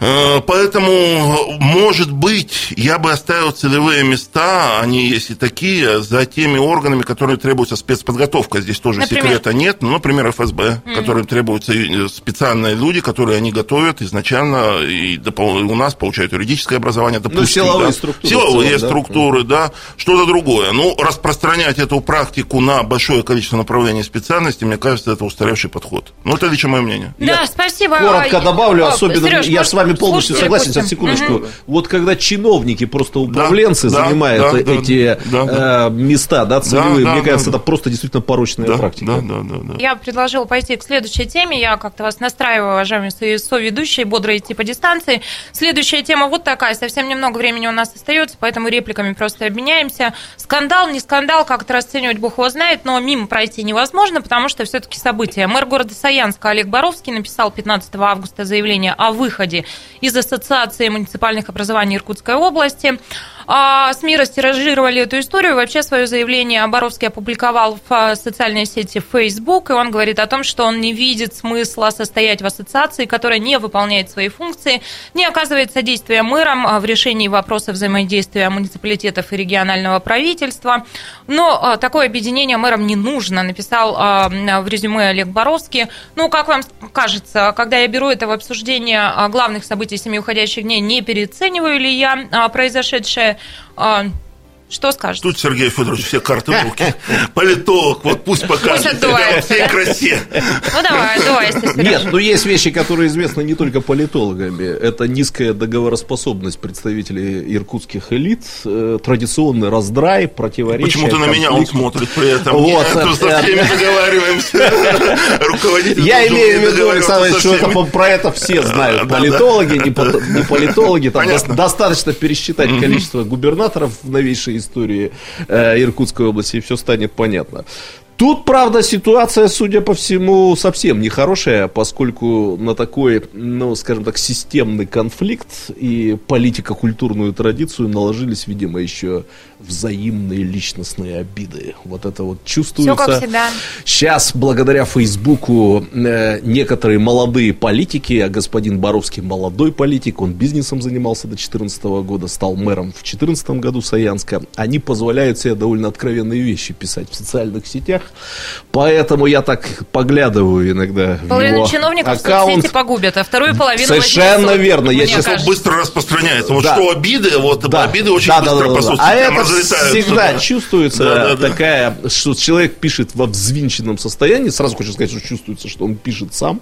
S5: Э, поэтому, может быть, я бы оставил целевые места, они есть и такие, за теми органами, которые требуются спецподготовка. Здесь тоже
S2: Например?
S5: секрета нет. Ну, например, ФСБ,
S2: Мгм.
S5: которым требуются э, специальные люди, которые они готовят изначально, и у нас получают юридическое образование, допустим.
S4: силовые
S5: да.
S4: структуры
S5: Силовые
S4: целом, да.
S5: структуры, да, что-то другое. Ну, распространять эту практику на большое количество направлений специальностей, мне кажется, это устаревший подход. Ну, это лично мое мнение.
S2: Да, спасибо.
S4: Коротко добавлю,
S2: а,
S4: особенно
S2: Серёж,
S4: я
S2: может,
S4: с вами полностью
S2: слушатели
S4: согласен, сейчас секундочку.
S2: Мгм.
S4: Вот когда чиновники, просто управленцы
S5: да,
S4: занимают
S5: да, да,
S4: эти
S5: да, да.
S4: э, места, да, целевые,
S5: да,
S4: мне
S5: да,
S4: кажется,
S5: да.
S4: это просто действительно порочная
S5: Да,
S4: практика.
S5: да, да, да, да.
S2: Я предложила пойти к следующей теме. Я как-то вас настраиваю, уважаемые со- соведущие, бодро идти по дистанции. Следующая тема вот такая. Совсем немного времени у нас остается, поэтому репликами просто обменяемся. Скандал, не скандал, как это расценивать, бог его знает, но мимо пройти невозможно, потому что все-таки события. Мэр города Саянска Олег Боровский написал 15 августа заявление о выходе из Ассоциации муниципальных образований Иркутской области. А, СМИ растиражировали эту историю. Вообще свое заявление Боровский опубликовал в а, социальной сети Facebook, и он говорит о том, что он не видит смысла состоять в ассоциации, которая не выполняет свои функции, не оказывает содействия мэрам а, в решении вопросов взаимодействия муниципалитетов и регионального правительства. Но такое объединение мэрам не нужно, написал в резюме Олег Боровский. Ну, как вам кажется, когда я беру это в обсуждение главных событий семи уходящих дней, не переоцениваю ли я а, произошедшее? Что скажете?
S5: Тут Сергей Федорович все карты в руки. Политолог, вот пусть покажет себя во всей красе.
S2: Ну, давай, отдувайся, Серёж.
S4: Нет, ну есть вещи, которые известны не только политологами. Это низкая договороспособность представителей иркутских элит, э, традиционный раздрай, противоречия,
S5: Почему-то на меня он смотрит при этом.
S4: Вот, э,
S5: со всеми договариваемся. Руководитель
S4: Я имею в виду, Александр, что это, про это все знают. Политологи, не, по- не политологи. Там достаточно пересчитать количество губернаторов в новейшей истории э, Иркутской области, и все станет понятно. Тут, правда, ситуация, судя по всему, совсем нехорошая, поскольку на такой, ну, скажем так, системный конфликт и политико-культурную традицию наложились, видимо, еще взаимные личностные обиды. Вот это вот чувствуется.
S2: Все как всегда.
S4: Сейчас, благодаря Фейсбуку, э, некоторые молодые политики, а господин Боровский молодой политик, он бизнесом занимался до 2014 года, стал мэром в 2014 году Саянска, они позволяют себе довольно откровенные вещи писать в социальных сетях, поэтому я так поглядываю иногда в
S2: Половину
S4: его
S2: чиновников в
S4: аккаунт.
S2: соцсети погубят, а вторую половину
S4: Совершенно верно. Я сейчас.
S5: Быстро распространяется. Вот
S4: Да.
S5: что обиды, вот
S4: Да,
S5: обиды очень
S4: да, да,
S5: быстро
S4: да,
S5: по
S4: да, да.
S5: соцсетям
S4: А это
S5: разлетаются.
S4: всегда чувствуется
S5: Да, да, да.
S4: такая, что человек пишет во взвинченном состоянии. Сразу хочу сказать, что чувствуется, что он пишет сам.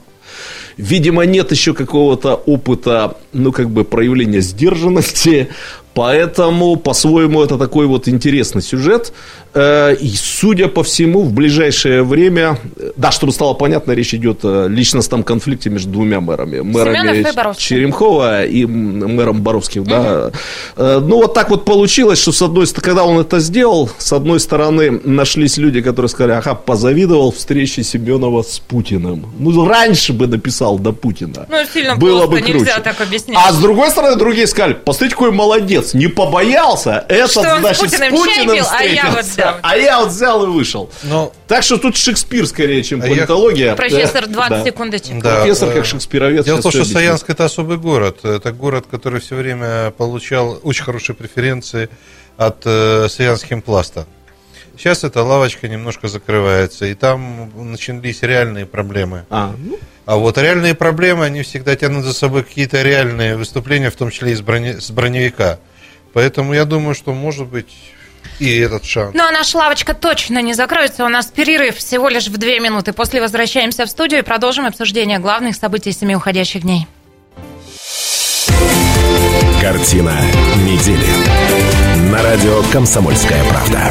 S4: Видимо, нет еще какого-то опыта, ну, как бы, проявления сдержанности. Поэтому, по-своему, это такой вот интересный сюжет. Э, И, судя по всему, в ближайшее время, э, да, чтобы стало понятно, речь идет о личностном конфликте между двумя мэрами. Мэрами
S2: и.
S4: Черемхова и мэром Боровским, да. Э, Ну, вот так вот получилось, что с одной стороны, когда он это сделал, с одной стороны, нашлись люди, которые сказали, ага, позавидовал встрече Семенова с Путиным. Ну, раньше бы написал до Путина.
S2: Ну, сильно
S4: Было
S2: просто,
S4: бы круче.
S2: нельзя так объяснять.
S4: А с другой стороны, другие сказали, посмотрите, какой молодец, не побоялся, этот,
S2: Что он с
S4: значит, с
S2: Путиным
S4: Путиным,
S2: чай пил, а я вот, да.
S4: а я вот взял и вышел.
S3: Ну,
S4: Так что тут Шекспир скорее, чем
S3: А я-
S4: политология.
S2: Профессор, 20
S4: Да.
S2: секундочек.
S3: да,
S4: Профессор как шекспировед.
S3: Дело в том, что. Саянск это особый город. Это город, который все время получал очень хорошие преференции от э, Саянским пласта. Сейчас эта лавочка немножко закрывается, и там начались реальные проблемы.
S4: А, ну,
S3: А вот реальные проблемы, они всегда тянут за собой какие-то реальные выступления, в том числе и с, брони- с броневика. Поэтому я думаю, что может быть и этот шанс.
S2: Ну, а наша лавочка точно не закроется. У нас перерыв всего лишь в две минуты. После возвращаемся в студию и продолжим обсуждение главных событий семи уходящих дней.
S1: Картина недели. На радио «Комсомольская правда».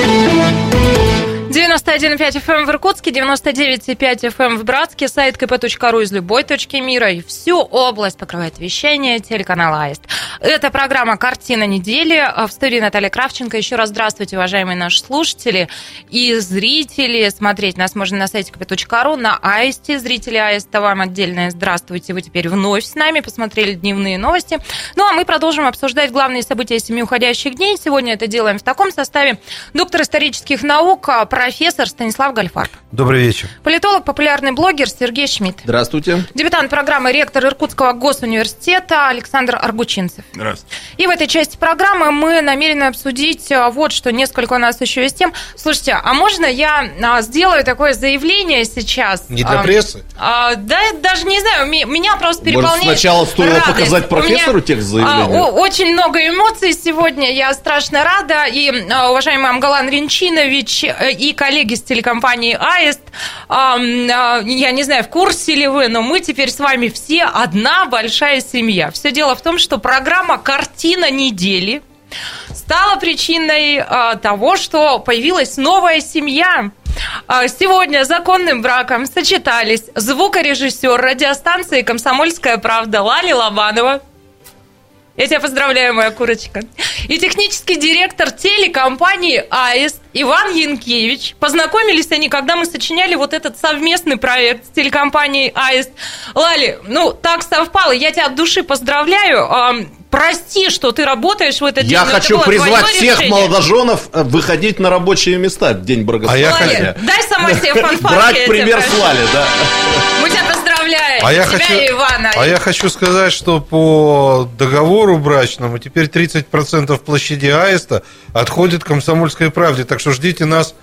S2: 91,5 FM эм в Иркутске, 99,5 FM эм в Братске, сайт kp.ru из любой точки мира и всю область покрывает вещание телеканала АИСТ. Это программа «Картина недели». В студии Наталья Кравченко. Еще раз здравствуйте, уважаемые наши слушатели и зрители. Смотреть нас можно на сайте kp.ru, на АИСТе. Зрители АИСТа, вам отдельное здравствуйте. Вы теперь вновь с нами, посмотрели дневные новости. Ну, а мы продолжим обсуждать главные события семи уходящих дней. Сегодня это делаем в таком составе. Доктор исторических наук, профессор Станислав Гальфарб.
S3: Добрый вечер.
S2: Политолог, популярный блогер Сергей Шмидт.
S4: Здравствуйте.
S2: Дебютант программы ректор Иркутского госуниверситета Александр Аргучинцев.
S5: Здравствуйте.
S2: И в этой части программы мы намерены обсудить а, вот что, несколько у нас еще есть тем. Слушайте, а можно я а, сделаю такое заявление сейчас?
S3: Не для
S2: А,
S3: прессы?
S2: а, да, даже не знаю, меня просто
S4: Может,
S2: переполняет
S4: сначала стоило
S2: радость.
S4: показать
S2: У меня,
S4: профессору текст заявления?
S2: а, о- очень много эмоций сегодня, я страшно рада. И а, уважаемый Амгалан Ренчинович э, и коллеги с телекомпании АИСТ, а, я не знаю, в курсе ли вы, но мы теперь с вами все одна большая семья. Все дело в том, что программа «Картина недели» стала причиной а, того, что появилась новая семья. А, Сегодня законным браком сочетались звукорежиссер радиостанции «Комсомольская правда» Лали Лобанова. Я тебя поздравляю, моя курочка. И технический директор телекомпании «Аист» Иван Янкевич. Познакомились они, когда мы сочиняли вот этот совместный проект с телекомпанией «Аист». Лали, ну, так совпало. Я тебя от души поздравляю. Ам, Прости, что ты работаешь в этот день.
S4: Я
S2: но это
S4: хочу призвать всех
S2: решение.
S4: молодоженов э, выходить на рабочие места в День
S3: А я.
S2: Лали, дай сама себе фанфарки.
S4: Брать
S2: я
S4: пример с. Лали, да.
S2: Поздравляем.
S3: А я,
S2: тебя
S3: хочу,
S2: и Ивана.
S3: а я хочу сказать, что по договору брачному теперь 30% площади Аиста отходит комсомольской правде. Так что ждите нас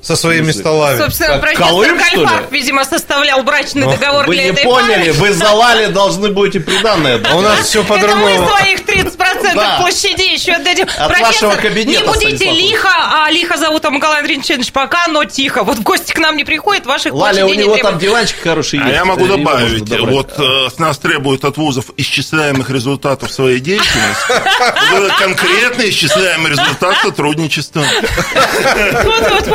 S3: со своими столами.
S2: Собственно,
S4: Как,
S2: профессор
S4: Колым, что ли?
S2: Гальфарб, видимо, составлял брачный
S3: Ну,
S2: договор
S4: Вы
S2: для
S4: не
S2: этой
S4: поняли,
S2: пары.
S4: вы за Лали должны будете приданное
S3: А у нас все
S2: Это мы
S3: по-другому.
S2: своих 30%
S4: Да.
S2: площади еще отдадим.
S4: От вашего кабинета,
S2: не будите лихо, а лихо зовут Амгалан Ринчевич пока, но тихо. Вот в гости к нам не приходит, ваших
S4: Лаля, у
S2: не
S4: него там диванчик хороший
S5: А
S4: есть.
S5: я могу добавить, вот э, с нас требуют от вузов исчисляемых результатов своей деятельности. Конкретный исчисляемый результат сотрудничества.
S2: Вот, вот,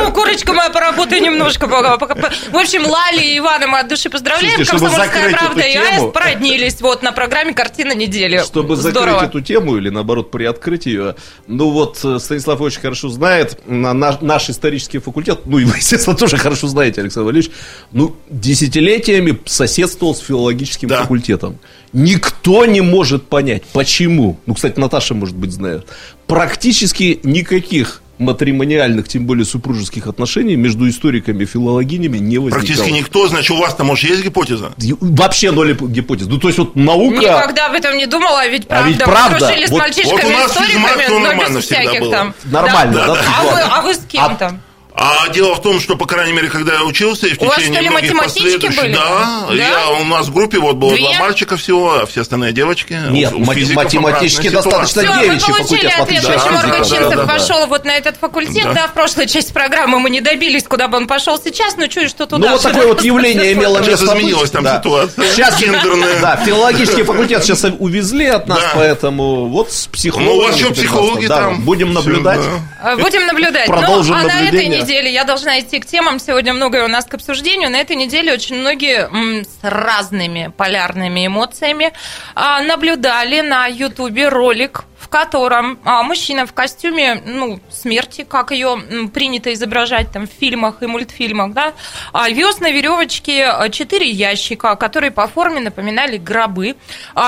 S2: немножко. пока, пока. В общем, Лали и Ивана мы от души поздравляем.
S4: Слушайте, чтобы
S2: Комсомольская
S4: закрыть
S2: правда
S4: эту
S2: и Аист породнились вот на программе «Картина недели».
S4: Чтобы
S2: Здорово.
S4: закрыть эту тему или наоборот приоткрыть ее, ну вот э, Станислав очень хорошо знает на наш, наш исторический факультет, ну и вы, естественно, тоже хорошо знаете, Александр Валерьевич, ну десятилетиями соседствовал с филологическим
S5: Да.
S4: факультетом. Никто не может понять, почему. Ну, кстати, Наташа, может быть, знает. Практически никаких матримониальных, тем более супружеских отношений между историками и филологинями не возникало.
S5: Практически никто, значит, у вас-то, может, есть гипотеза?
S4: Вообще ноль гипотез. Ну, то есть, вот наука...
S2: Никогда об этом не думала, а ведь
S4: А
S2: правда.
S4: ведь
S2: Мы
S4: правда.
S2: с
S4: Вот-
S2: мальчишками
S5: вот у нас
S2: историками,
S5: физмат,
S2: но
S5: нормально
S2: без
S5: всегда
S2: всяких
S5: было.
S2: там.
S4: Нормально,
S2: Да.
S4: да?
S2: А вы, а вы с кем
S4: А-
S2: там?
S5: А дело в том, что, по крайней мере, когда я учился, и в
S2: У вас,
S5: течение
S2: ли,
S5: многих последующих...
S2: были
S5: Да?
S2: Да?
S5: Я, у нас в группе вот было
S2: Две?
S5: два мальчика всего, а все остальные девочки.
S4: Нет,
S5: У- у
S4: мат- математически достаточно.
S2: Все,
S4: девичий
S2: получили ответ, почему
S5: физики.
S2: Аргучинцев
S4: Да, да, да.
S2: пошел вот на этот факультет. Да.
S5: Да.
S2: в прошлой части программы мы не добились, куда бы он пошел сейчас, но чую, что туда.
S4: Ну, вот такое вот явление имело
S5: Сейчас
S4: место быть.
S5: изменилась там
S4: Да.
S5: ситуация.
S4: Сейчас,
S5: Гендерная.
S4: да, филологический факультет сейчас увезли от нас,
S5: Да.
S4: поэтому вот с психологами.
S5: Ну, у вас что, психологи
S4: Да,
S5: там?
S4: Будем наблюдать.
S5: да.
S2: Э, Будем наблюдать.
S4: Продолжим
S2: ну, а на этой
S4: наблюдение.
S2: Неделе я должна идти к темам. Сегодня многое у нас к обсуждению. На этой неделе очень многие с разными полярными эмоциями а, наблюдали на Ютубе ролик, в котором а, мужчина в костюме, ну, смерти, как ее принято изображать там в фильмах и мультфильмах, да, а, вез на веревочке а, четыре ящика, которые по форме напоминали гробы.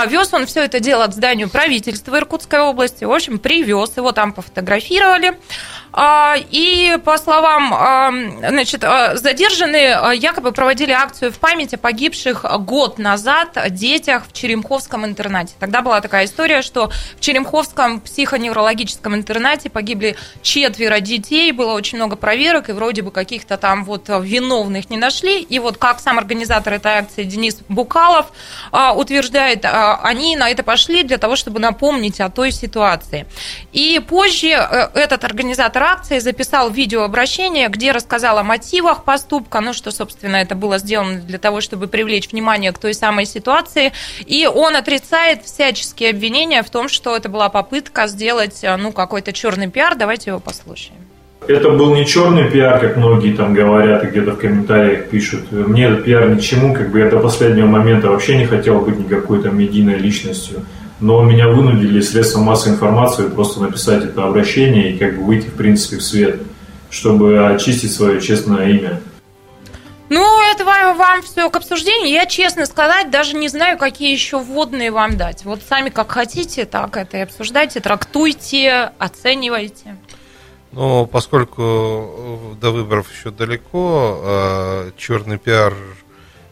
S2: Вез он все это дело к зданию правительства Иркутской области. В общем, привез, его там пофотографировали. И по словам значит, задержанные якобы проводили акцию в память о погибших год назад детях в Черемховском интернате. Тогда была такая история, что в Черемховском психоневрологическом интернате погибли четверо детей, было очень много проверок, и вроде бы каких-то там вот виновных не нашли. И вот как сам организатор этой акции Денис Букалов а, утверждает, а, они на это пошли для того, чтобы напомнить о той ситуации. И позже э, этот организатор акции записал видеообращение, где рассказал о мотивах поступка, ну, что, собственно, это было сделано для того, чтобы привлечь внимание к той самой ситуации. И он отрицает всяческие обвинения в том, что это была попытка сделать, э, ну, какой-то черный пиар. Давайте его послушаем.
S6: Это был не черный пиар, как многие там говорят и где-то в комментариях пишут. Мне этот пиар ни к чему, как бы я до последнего момента вообще не хотел быть никакой там медийной личностью. Но меня вынудили средства массовой информации просто написать это обращение и как бы выйти, в принципе, в свет, чтобы очистить свое честное имя.
S2: Ну, это вам, вам все к обсуждению. Я, честно сказать, даже не знаю, какие еще вводные вам дать. Вот сами как хотите, так это и обсуждайте, трактуйте, оценивайте.
S3: Ну, поскольку до выборов еще далеко, а черный пиар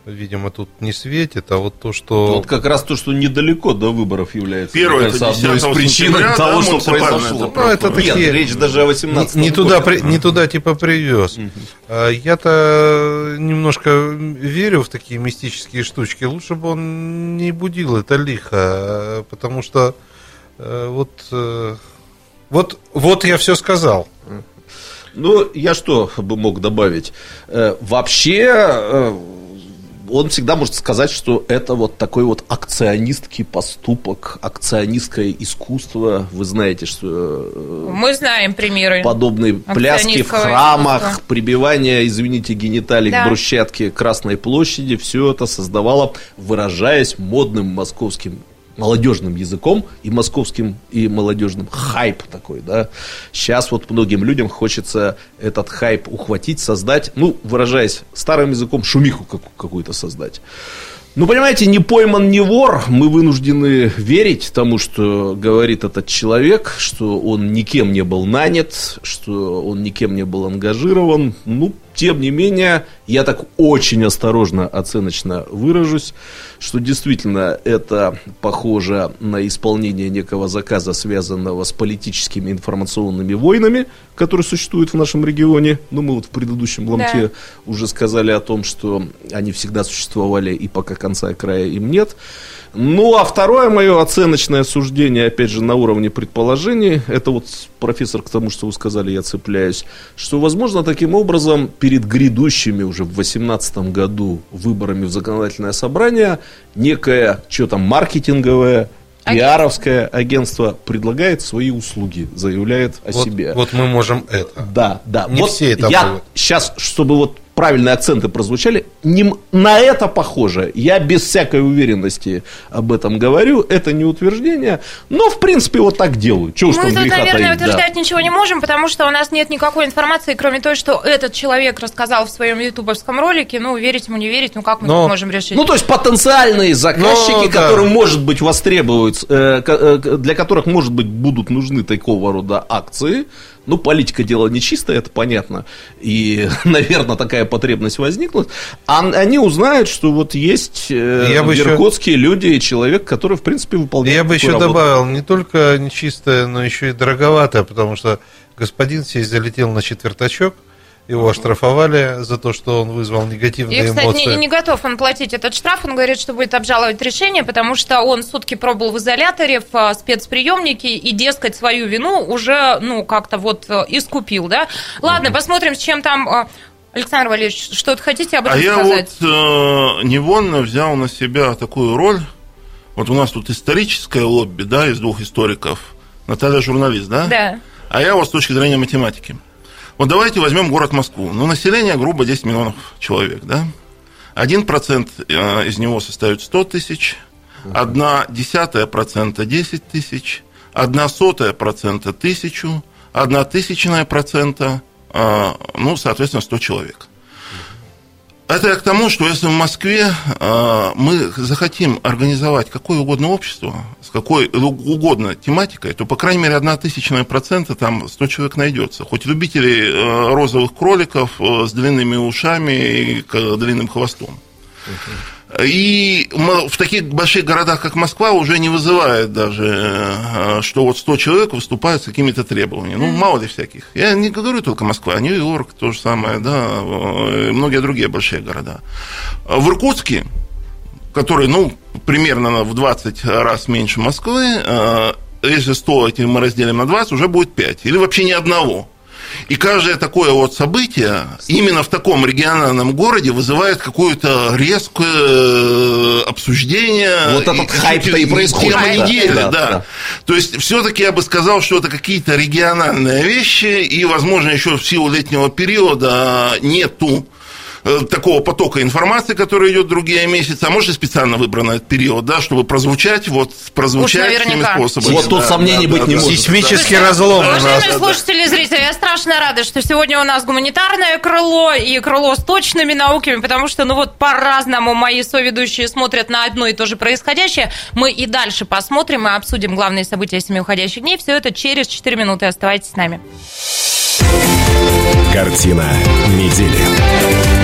S3: видимо, тут не светит, а вот то, что...
S4: Вот как раз то, что недалеко до выборов является,
S5: Первое,
S4: кажется,
S5: это
S4: одной из
S5: 10
S4: причин
S5: сентября,
S4: того,
S5: да,
S4: что произошло.
S5: это
S3: Ну, это
S4: Нет,
S3: такие-
S4: речь даже о 18
S3: не, не туда, при- не туда типа привез. А Я-то немножко верю в такие мистические штучки. Лучше бы он не будил это лихо, потому что э, вот, э, вот, вот я все сказал.
S4: Ну, я что бы мог добавить? Э, Вообще, он всегда может сказать, что это вот такой вот акционистский поступок, акционистское искусство. Вы знаете, что э,
S2: Мы знаем примеры.
S4: подобные пляски в храмах,
S2: искусства.
S4: прибивание, извините, гениталий
S2: Да.
S4: к брусчатке Красной площади, все это создавало, выражаясь модным московским молодежным языком и московским и молодежным хайп такой, да. Сейчас вот многим людям хочется этот хайп ухватить, создать, ну, выражаясь старым языком, шумиху как- какую-то создать. Ну, понимаете, не пойман, не вор. Мы вынуждены верить тому, что говорит этот человек, что он никем не был нанят, что он никем не был ангажирован. Ну, тем не менее, я так очень осторожно, оценочно выражусь, что действительно это похоже на исполнение некого заказа, связанного с политическими информационными войнами, которые существуют в нашем регионе. Ну, мы вот в предыдущем ломте
S2: Да.
S4: уже сказали о том, что они всегда существовали и пока конца и края им нет. Ну, а второе мое оценочное суждение, опять же, на уровне предположений, это вот, профессор, к тому, что вы сказали, я цепляюсь, что, возможно, таким образом перед грядущими уже в 2018 году выборами в законодательное собрание некое, что там, маркетинговое, пиаровское агентство предлагает свои услуги, заявляет о
S3: Вот,
S4: себе.
S3: вот мы можем это.
S4: Да, да.
S3: Не все это
S4: я
S3: могут.
S4: сейчас, чтобы вот правильные акценты прозвучали, не, на это похоже. Я без всякой уверенности об этом говорю. Это не утверждение. Но, в принципе, вот так делаю. Чего уж
S2: Мы тут, наверное,
S4: таить, да.
S2: утверждать ничего не можем, потому что у нас нет никакой информации, кроме той, что этот человек рассказал в своем ютубовском ролике. Ну, верить ему, не верить, ну как мы
S3: Но-
S2: тут можем решить?
S4: Ну, то есть потенциальные заказчики,
S3: Ну, да.
S4: которые, может быть, востребуются, э, э, для которых, может быть, будут нужны такого рода акции. Ну, политика дело нечистое, это понятно. И, наверное, такая потребность возникнет. А они узнают, что вот есть э,
S3: Я бы еще-
S4: Иркутске люди и человек, который, в принципе, выполняет
S3: Я бы еще
S4: работу.
S3: добавил, не только нечистое, но еще и дороговатое, потому что господин сей залетел на четвертачок, его оштрафовали за то, что он вызвал
S2: И,
S3: негативные
S2: кстати,
S3: эмоции.
S2: не, не готов он платить этот штраф. Он говорит, что будет обжаловать решение, потому что он сутки пробыл в изоляторе, в а, спецприемнике, и, дескать, свою вину уже, ну, как-то вот э, искупил, да? Ладно, посмотрим, с чем там... э, Александр Валерьевич, что-то хотите об этом
S5: А я
S2: сказать?
S5: вот э, невольно взял на себя такую роль. Вот у нас тут историческое лобби, да, из двух историков. Наталья журналист, да?
S2: Да.
S5: А я вот с точки зрения математики. Вот давайте возьмем город Москву. Ну, население грубо 10 миллионов человек, да? Один процент э, из него составит 100 тысяч, одна десятая процента 10 тысяч, одна сотая процента тысячу, одна тысячная процента, э, ну, соответственно, 100 человек. Это я к тому, что если в Москве э, мы захотим организовать какое угодно общество, с какой угодно тематикой, то, по крайней мере, одна тысячная процента там 100 человек найдется. Хоть любители э, розовых кроликов э, с длинными ушами и длинным хвостом. И в таких больших городах, как Москва, уже не вызывает даже, э, что вот 100 человек выступают с какими-то требованиями. Ну, мало ли всяких. Я не говорю только Москва, Нью-Йорк, то же самое, да, э, и многие другие большие города. В Иркутске, который, ну, примерно в 20 раз меньше Москвы, э, если 100 эти мы разделим на 20, уже будет 5. Или вообще ни одного. И каждое такое вот событие именно в таком региональном городе вызывает какое-то резкое э, обсуждение.
S4: Вот этот хайп-то и происходит.
S5: Тема
S4: Да,
S5: недели,
S4: да,
S5: да.
S4: да.
S5: То есть, все-таки я бы сказал, что это какие-то региональные вещи, и, возможно, еще в силу летнего периода нету такого потока информации, который идет другие месяцы, а может и специально выбран этот период, да, чтобы прозвучать, вот прозвучать
S2: Уж
S5: всеми способами.
S4: Вот тут сомнений быть не может.
S3: Сейсмический разлом у нас.
S2: Уважаемые слушатели и зрители, я страшно рада, что сегодня у нас гуманитарное крыло и крыло с точными науками, потому что, ну вот, по-разному мои соведущие смотрят на одно и то же происходящее. Мы и дальше посмотрим и обсудим главные события семи уходящих дней. Все это через 4 минуты. Оставайтесь с нами.
S1: Картина недели.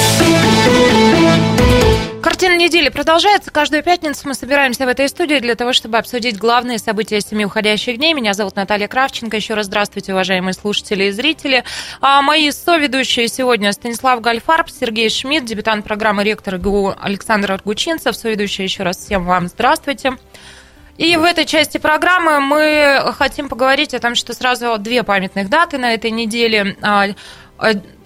S2: Картина недели продолжается. Каждую пятницу мы собираемся в этой студии для того, чтобы обсудить главные события семи уходящих дней. Меня зовут Наталья Кравченко. Еще раз здравствуйте, уважаемые слушатели и зрители. А мои соведущие сегодня Станислав Гальфарб, Сергей Шмидт, дебютант программы ректор ГУ Александр Аргучинцев. Соведущие еще раз всем вам здравствуйте. И в этой части программы мы хотим поговорить о том, что сразу две памятных даты на этой неделе.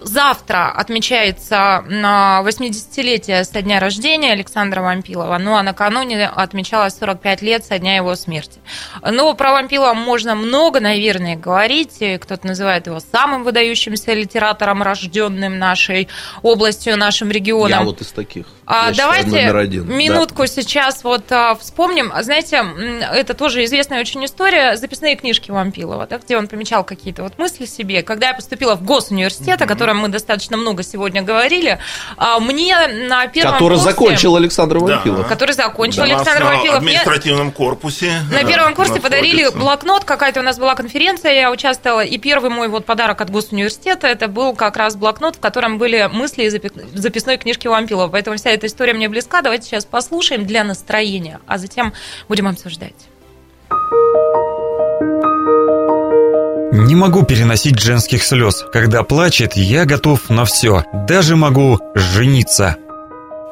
S2: Завтра отмечается на 80-летие со дня рождения Александра Вампилова, ну а накануне отмечалось 45 лет со дня его смерти. Но про Вампилова можно много, наверное, говорить. Кто-то называет его самым выдающимся литератором, рожденным нашей областью, нашим регионом.
S4: Я вот из таких.
S2: А,
S4: считаю,
S2: давайте
S4: номер один.
S2: минутку сейчас вот а, вспомним. Знаете, это тоже известная очень история. Записные книжки Вампилова, да, где он помечал какие-то вот мысли себе. Когда я поступила в госуниверситет, о котором мы достаточно много сегодня говорили, а, мне на первом
S4: Который
S2: курсе-
S4: закончил Александр Вампилов.
S2: который закончил
S5: Да,
S2: Александр
S5: на
S2: Вампилов.
S5: Административном корпусе.
S2: на
S5: да,
S2: первом курсе подарили
S5: находится.
S2: блокнот, какая-то у нас была конференция, я участвовала, и первый мой вот подарок от госуниверситета, это был как раз блокнот, в котором были мысли из запи- записной книжки Вампилова. Поэтому вся эта история мне близка. Давайте сейчас послушаем для настроения, а затем будем обсуждать.
S7: Не могу переносить женских слез. Когда плачет, я готов на все. Даже могу жениться.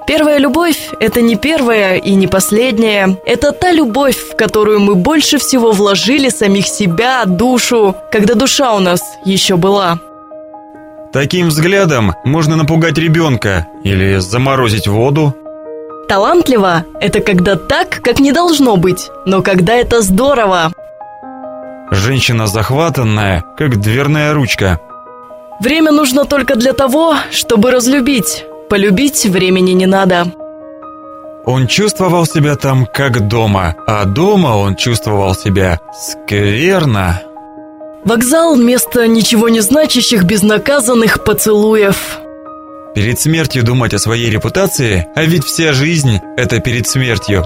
S8: Первая любовь – это не первая и не последняя. Это та любовь, в которую мы больше всего вложили самих себя, душу, когда душа у нас еще была.
S7: Таким взглядом можно напугать ребенка или заморозить воду.
S8: Талантливо – это когда так, как не должно быть, но когда это здорово.
S7: Женщина захватанная, как дверная ручка.
S8: Время нужно только для того, чтобы разлюбить. Полюбить времени не надо.
S7: Он чувствовал себя там как дома, а дома он чувствовал себя скверно.
S8: Вокзал – место ничего не значащих безнаказанных поцелуев.
S7: Перед смертью думать о своей репутации, а ведь вся жизнь – это перед смертью.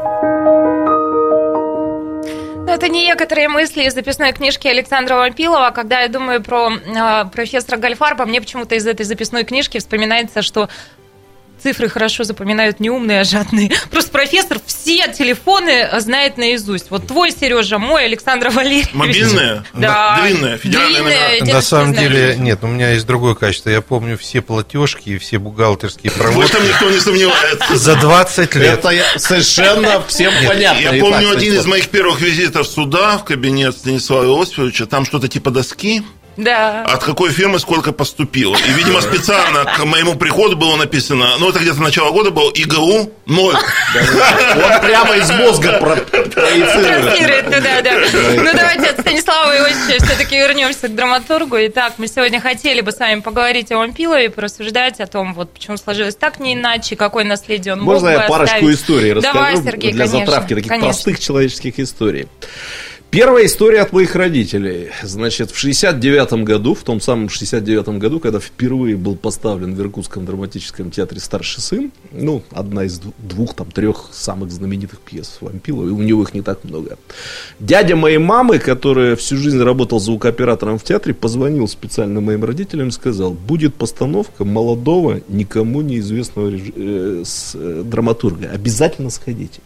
S2: Некоторые мысли из записной книжки Александра Вампилова. Когда я думаю про э, профессора Гальфарба, мне почему-то из этой записной книжки вспоминается, что цифры хорошо запоминают не умные, а жадные. Просто профессор все телефоны знает наизусть. Вот твой, Сережа, мой, Александр Валерьевич.
S5: Мобильные?
S2: Да.
S5: Длинные, федеральные
S2: Длинные,
S5: номера.
S3: На самом деле, нет, у меня есть другое качество. Я помню все платежки и все бухгалтерские
S5: В
S3: проводки
S5: этом никто не сомневается.
S3: за 20 лет.
S4: Это я- совершенно всем понятно.
S5: Я помню один из моих первых визитов сюда, в кабинет Станислава Иосифовича, там что-то типа доски,
S2: Да.
S5: от какой фирмы сколько поступило. И, видимо, специально к моему приходу было написано, ну, это где-то начало года было, ИГУ 0.
S4: Он прямо из мозга про- проецирует.
S2: Туда, да. Ну, давайте от Станислава Иосифовича все-таки вернемся к драматургу. Итак, мы сегодня хотели бы с вами поговорить о Вампилове, порассуждать о том, вот почему сложилось так, не иначе, какое наследие он
S4: Можно
S2: мог бы
S4: я парочку историй расскажу
S2: Давай, Сергей,
S4: для
S2: конечно,
S4: затравки таких
S2: конечно.
S4: простых человеческих историй? Первая история от моих родителей. Значит, в 69 году, в том самом 69 году, когда впервые был поставлен в Иркутском драматическом театре «Старший сын», ну, одна из дву- двух, там, трех самых знаменитых пьес Вампилова, и у него их не так много. Дядя моей мамы, который всю жизнь работал звукооператором в театре, позвонил специально моим родителям и сказал, будет постановка молодого, никому неизвестного реж- э, с- э, драматурга, обязательно сходите.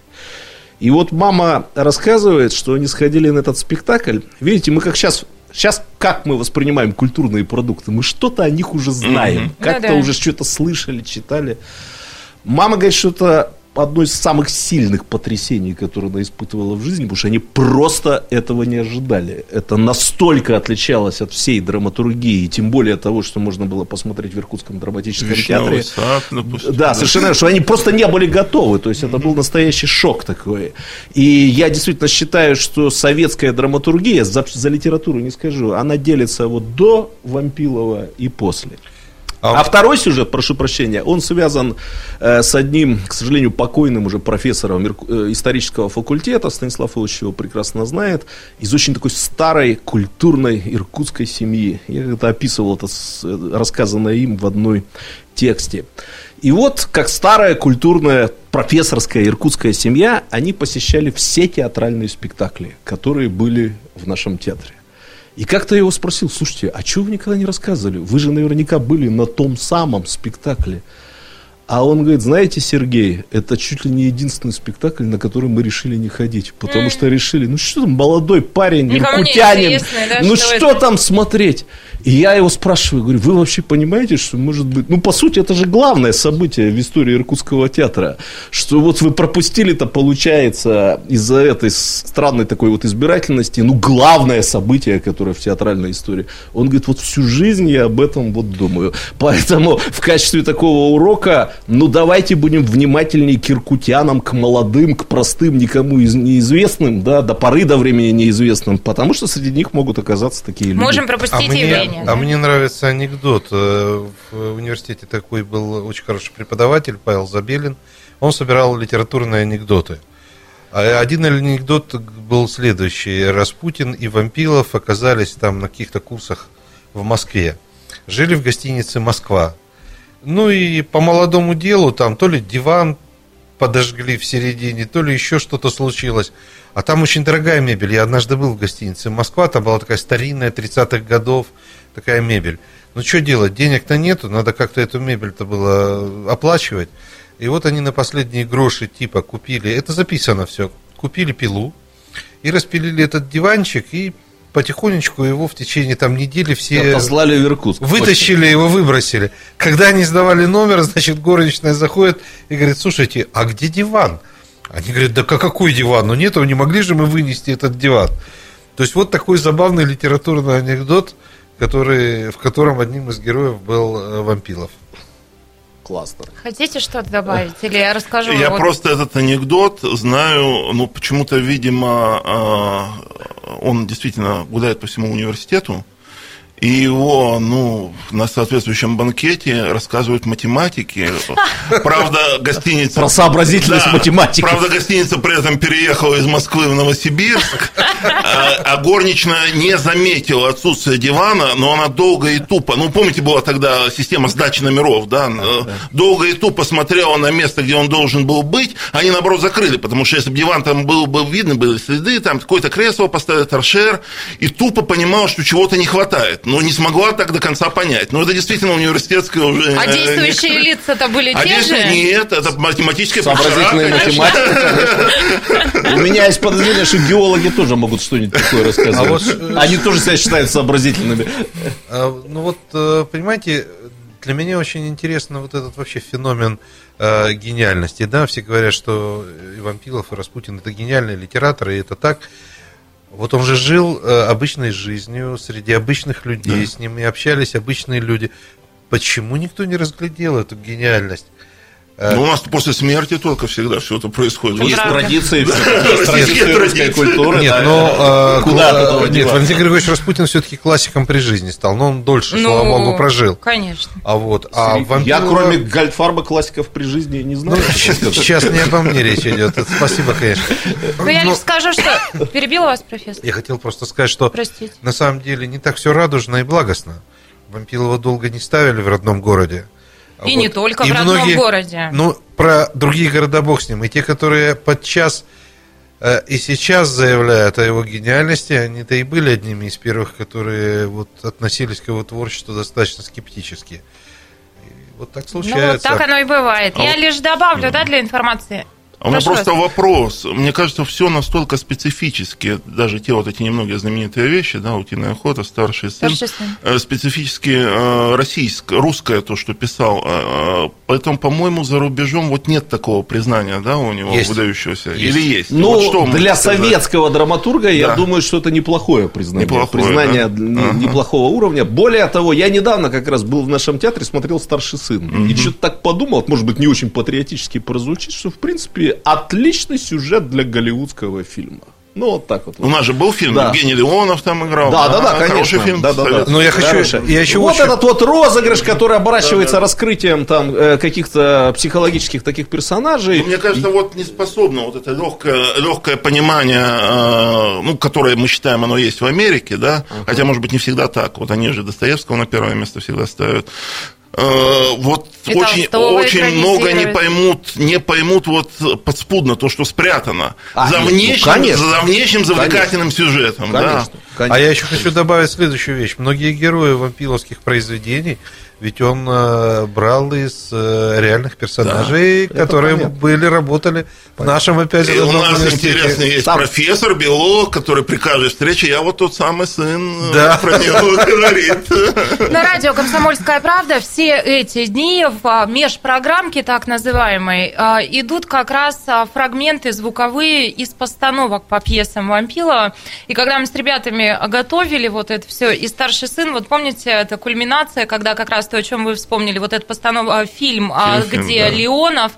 S4: И вот мама рассказывает, что они сходили на этот спектакль. Видите, мы как сейчас сейчас как мы воспринимаем культурные продукты? Мы что-то о них уже знаем.
S5: Мгм.
S4: Как-то
S2: Ну да.
S4: уже что-то слышали, читали. Мама говорит, что это одно из самых сильных потрясений, которые она испытывала в жизни, потому что они просто этого не ожидали. Это настолько отличалось от всей драматургии, и тем более того, что можно было посмотреть в Иркутском драматическом
S5: Вишневый
S4: театре.
S5: сад, допустим.
S4: Да, совершенно верно, что они просто не были готовы. То есть это был настоящий шок такой. И я действительно считаю, что советская драматургия, за, за литературу не скажу, она делится вот до Вампилова и после.
S3: А
S4: А второй сюжет, прошу прощения, он связан э, с одним, к сожалению, покойным уже профессором э, исторического факультета, Станислав Ильич его прекрасно знает, из очень такой старой культурной иркутской семьи. Я когда описывал это, с- э, рассказанное им в одной тексте. И вот, как старая культурная профессорская иркутская семья, они посещали все театральные спектакли, которые были в нашем театре. И как-то я его спросил, слушайте, а чего вы никогда не рассказывали? Вы же наверняка были на том самом спектакле. А он говорит, знаете, Сергей, это чуть ли не единственный спектакль, на который мы решили не ходить. Потому что решили, ну что там, молодой парень, иркутянин,
S2: да,
S4: ну
S2: что
S4: что,
S2: это?
S4: там смотреть? И я его спрашиваю, говорю, вы вообще понимаете, что может быть... Ну, по сути, это же главное событие в истории Иркутского театра. Что вот вы пропустили-то, получается, из-за этой странной такой вот избирательности, ну, главное событие, которое в театральной истории. Он говорит, вот всю жизнь я об этом вот думаю. Поэтому в качестве такого урока, ну, давайте будем внимательнее к иркутянам, к молодым, к простым, никому из- неизвестным, да, до поры до времени неизвестным, потому что среди них могут оказаться такие люди.
S2: Можем
S3: А
S2: пропустить
S3: мне,
S2: явление.
S3: а
S2: да.
S3: мне нравится анекдот. Э, В университете такой был очень хороший преподаватель Павел Забелин. Он собирал литературные анекдоты. А Один анекдот был следующий. Распутин и Вампилов оказались там на каких-то курсах в Москве. Жили в гостинице «Москва». Ну и по молодому делу там то ли диван подожгли в середине, то ли еще что-то случилось. А там очень дорогая мебель. Я однажды был в гостинице Москва, там была такая старинная 30-х годов такая мебель. Ну что делать, денег-то нету, надо как-то эту мебель-то было оплачивать. И вот они на последние гроши типа купили, это записано все, купили пилу и распилили этот диванчик и потихонечку его в течение там недели все
S4: Отослали в Иркутск.
S3: Вытащили его, выбросили. Когда они сдавали номер, значит, горничная заходит и говорит, слушайте, а где диван? Они говорят, да ка- какой диван? Ну нет, не могли же мы вынести этот диван. То есть вот такой забавный литературный анекдот, который, в котором одним из героев был э, Вампилов.
S4: Классно.
S2: Хотите что-то добавить? Или я расскажу?
S5: Я
S2: Вот
S5: просто этот анекдот знаю, ну, почему-то, видимо, а, он действительно гуляет по всему университету, и его, ну, на соответствующем банкете рассказывают математики. Правда, гостиница...
S4: Про сообразительность
S5: Да,
S4: математики.
S5: Правда, гостиница при этом переехала из Москвы в Новосибирск, а, а горничная не заметила отсутствие дивана, но она долго и тупо, ну, помните, была тогда система сдачи номеров, да, э, долго и тупо смотрела на место, где он должен был быть, они, наоборот, закрыли, потому что если бы диван там был бы видно, были следы, там какое-то кресло поставили, торшер, и тупо понимала, что чего-то не хватает, но не смогла так до конца понять. Но это действительно университетская уже...
S2: А
S5: э,
S2: действующие
S5: некоторые-
S2: лица-то были
S5: а
S2: те
S5: здесь
S2: же?
S5: нет, это математическая
S4: Сообразительная математика. У меня есть подозрение, что геологи тоже могут что-нибудь такое рассказать.
S3: А э,
S4: Они тоже себя считают сообразительными.
S3: А, Ну вот, э, понимаете, для меня очень интересно вот этот вообще феномен э, гениальности. Да, все говорят, что и Вампилов, и Распутин это гениальные литераторы, и это так. Вот он же жил э, обычной жизнью среди обычных людей, с ними общались обычные люди. Почему никто не разглядел эту гениальность? Э,
S5: Ну, у нас после смерти только всегда все это происходит.
S4: Есть
S2: правда.
S4: традиции, есть традиции русской культуры.
S3: Нет,
S4: да.
S3: но э,
S4: Куда
S3: э, нет,
S4: деваться?
S3: Валентин Григорьевич Распутин все-таки классиком при жизни стал, но он дольше, слава богу, прожил.
S2: Ну, Конечно.
S3: А вот, а
S4: Я,
S3: Вампилова-
S4: кроме Гальдфарба классиков при жизни не
S3: Ну,
S4: знаю.
S3: сейчас, сейчас не обо мне речь идет. Это Спасибо, конечно.
S2: Ну, я
S3: Но
S2: лишь скажу, что... Перебила вас, профессор?
S3: я хотел просто сказать, что
S2: Простите.
S3: на самом деле не так все радужно и благостно. Вампилова долго не ставили в родном городе. А
S2: И
S3: вот-
S2: не только в
S3: и
S2: родном
S3: многие-
S2: городе.
S3: Ну, про другие города бог с ним. И те, которые подчас э, и сейчас заявляют о его гениальности, они-то и были одними из первых, которые вот относились к его творчеству достаточно скептически. И вот так
S2: Ну, вот
S3: случается.
S2: так оно и бывает.
S5: А
S2: Я
S5: вот-
S2: лишь добавлю, да, для информации.
S5: У меня
S2: Прошу
S5: просто
S2: вас.
S5: вопрос. Мне кажется, все настолько специфически, даже те вот эти немногие знаменитые вещи, да, утиная охота, старший сын,
S2: Старший сын.
S5: э, специфически э, российское, русское то, что писал. э, э, Поэтому, по-моему, за рубежом вот нет такого признания, да, у него
S3: Есть.
S5: выдающегося.
S3: Есть.
S5: Или есть?
S4: Ну,
S5: Вот что
S4: для
S5: можете сказать?
S4: советского драматурга, я
S5: Да.
S4: думаю, что это неплохое признание.
S5: Неплохое,
S4: признание
S5: да?
S4: не-
S5: Ага.
S4: неплохого уровня. Более того, я недавно как раз был в нашем театре, смотрел «Старший сын». И что-то так подумал, может быть, не очень патриотически прозвучит, что, в принципе, отличный сюжет для голливудского фильма. Ну, вот так вот.
S5: У нас же был фильм,
S4: Да.
S5: Евгений Леонов там играл.
S4: Да, да, да,
S5: А, Хороший
S4: конечно.
S5: фильм.
S4: Да, да, да.
S3: Ну, я хочу-
S4: Хороший.
S3: я еще
S4: вот
S3: очень-
S4: этот вот розыгрыш, который оборачивается раскрытием там э, каких-то психологических таких персонажей.
S5: Ну, Мне кажется, вот не способно вот это легкое, легкое понимание, э, ну, которое мы считаем, оно есть в Америке, да, хотя, может быть, не всегда так. Вот они же Достоевского на первое место всегда ставят. Э, Вот
S2: И
S5: очень, очень много не поймут, не поймут вот подспудно то, что спрятано
S4: А,
S5: за
S4: ну,
S5: внешним,
S4: конечно.
S5: за внешним завлекательным сюжетом, да.
S4: Конечно, конечно.
S3: А я еще хочу добавить следующую вещь. Многие герои вампиловских произведений, ведь он э, брал из э, реальных персонажей,
S4: это
S3: которые
S4: понятно.
S3: были, работали в нашем опять
S5: И
S3: же
S5: у
S3: родном
S5: нас интересный есть
S4: Там-
S5: профессор, биолог, который при каждой встрече, я вот тот самый сын, э,
S3: Да.
S5: про него говорит.
S2: На радио «Комсомольская правда» все эти дни в а, межпрограммке, так называемой, а, идут как раз а, фрагменты звуковые из постановок по пьесам Вампилова. И когда мы с ребятами готовили вот это все, и старший сын, вот помните, это кульминация, когда как раз то, о чем вы вспомнили, вот этот постанов... а, фильм, а,
S5: Фильм,
S2: где
S5: да.
S2: Леонов,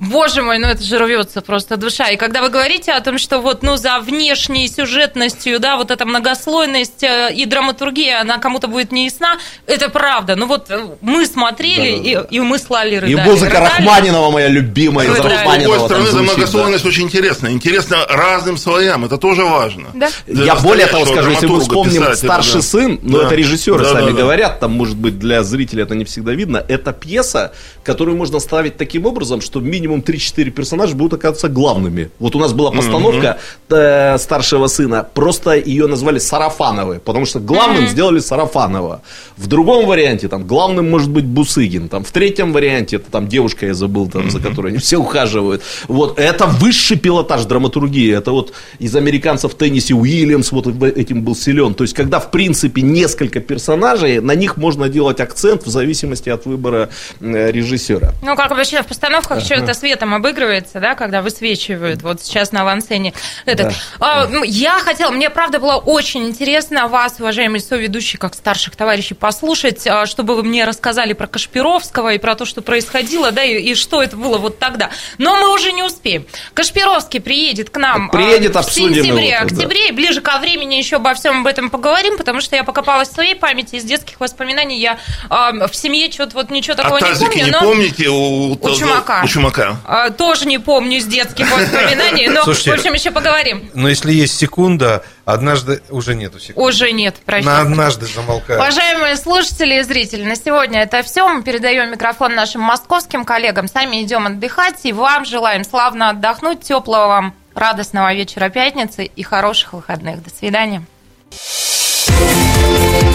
S2: боже мой, ну это же рвется просто душа. И когда вы говорите о том, что вот, ну, за внешней сюжетностью, да, вот эта многослойность э, и драматургия, она кому-то будет не ясна, это правда. Ну вот э, мы смотрели, И, и мы слали
S4: И
S2: рыдали.
S4: музыка
S2: Рыдали.
S4: Рахманинова моя любимая, из
S2: Рыдали.
S5: С другой
S4: Рахманинова
S5: стороны,
S4: звучит, да.
S5: многослойность очень интересна. Интересно разным слоям, это тоже важно.
S2: Да?
S5: Для
S4: Я более того скажу, если мы вспомним
S5: писателя,
S4: «Старший
S5: да.
S4: сын», но
S5: Да.
S4: это режиссеры
S5: Да,
S4: сами
S5: да, да.
S4: говорят, там, может быть, для зрителя это не всегда видно, это пьеса, которую можно ставить таким образом, что минимум 3-4 персонажа будут оказываться главными. Вот у нас была постановка э, «Старшего сына», просто ее назвали «Сарафановы», потому что главным сделали Сарафанова. В другом варианте, там, главным может быть Бусыгин, там, в третьем варианте, это там девушка, я забыл, там, за которой они все ухаживают. Вот, это высший пилотаж драматургии, это вот из американцев Тенниси Уильямс вот этим был силен. То есть, когда, в принципе, несколько персонажей, на них можно делать акцент в зависимости от выбора э, режиссера.
S2: Ну, как вообще в постановках что это светом обыгрывается, да, когда высвечивают, вот сейчас на авансцене этот. А, ну, я хотела, мне правда было очень интересно вас, уважаемый соведущий, как старших товарищей, послушать, а, чтобы вы мне рассказали про Кашпировского и про то, что происходило, да, и, и что это было вот тогда. Но мы уже не успеем. Кашпировский приедет к нам а,
S4: Приедет,
S2: в
S4: обсудим его
S2: сентябре,
S4: тут, да.
S2: октябре, и ближе ко времени еще обо всем об этом поговорим, потому что я покопалась в своей памяти, из детских воспоминаний я а, в семье что-то вот ничего такого
S5: А
S2: не
S5: тазики
S2: помню,
S5: не
S2: но...
S5: помните у,
S2: У Чумака.
S5: У Чумака.
S2: А, Тоже не помню с детских воспоминаний, но,
S3: Слушайте,
S2: в общем, еще поговорим.
S3: Но если есть секунда, однажды уже нету секунды.
S2: Уже нет,
S3: На
S2: прощайте.
S3: однажды замолкаю.
S2: Уважаемые слушатели и зрители, на сегодня это все. Мы передаем микрофон нашим московским коллегам. Сами идем отдыхать. И вам желаем славно отдохнуть, теплого вам радостного вечера пятницы и хороших выходных. До свидания.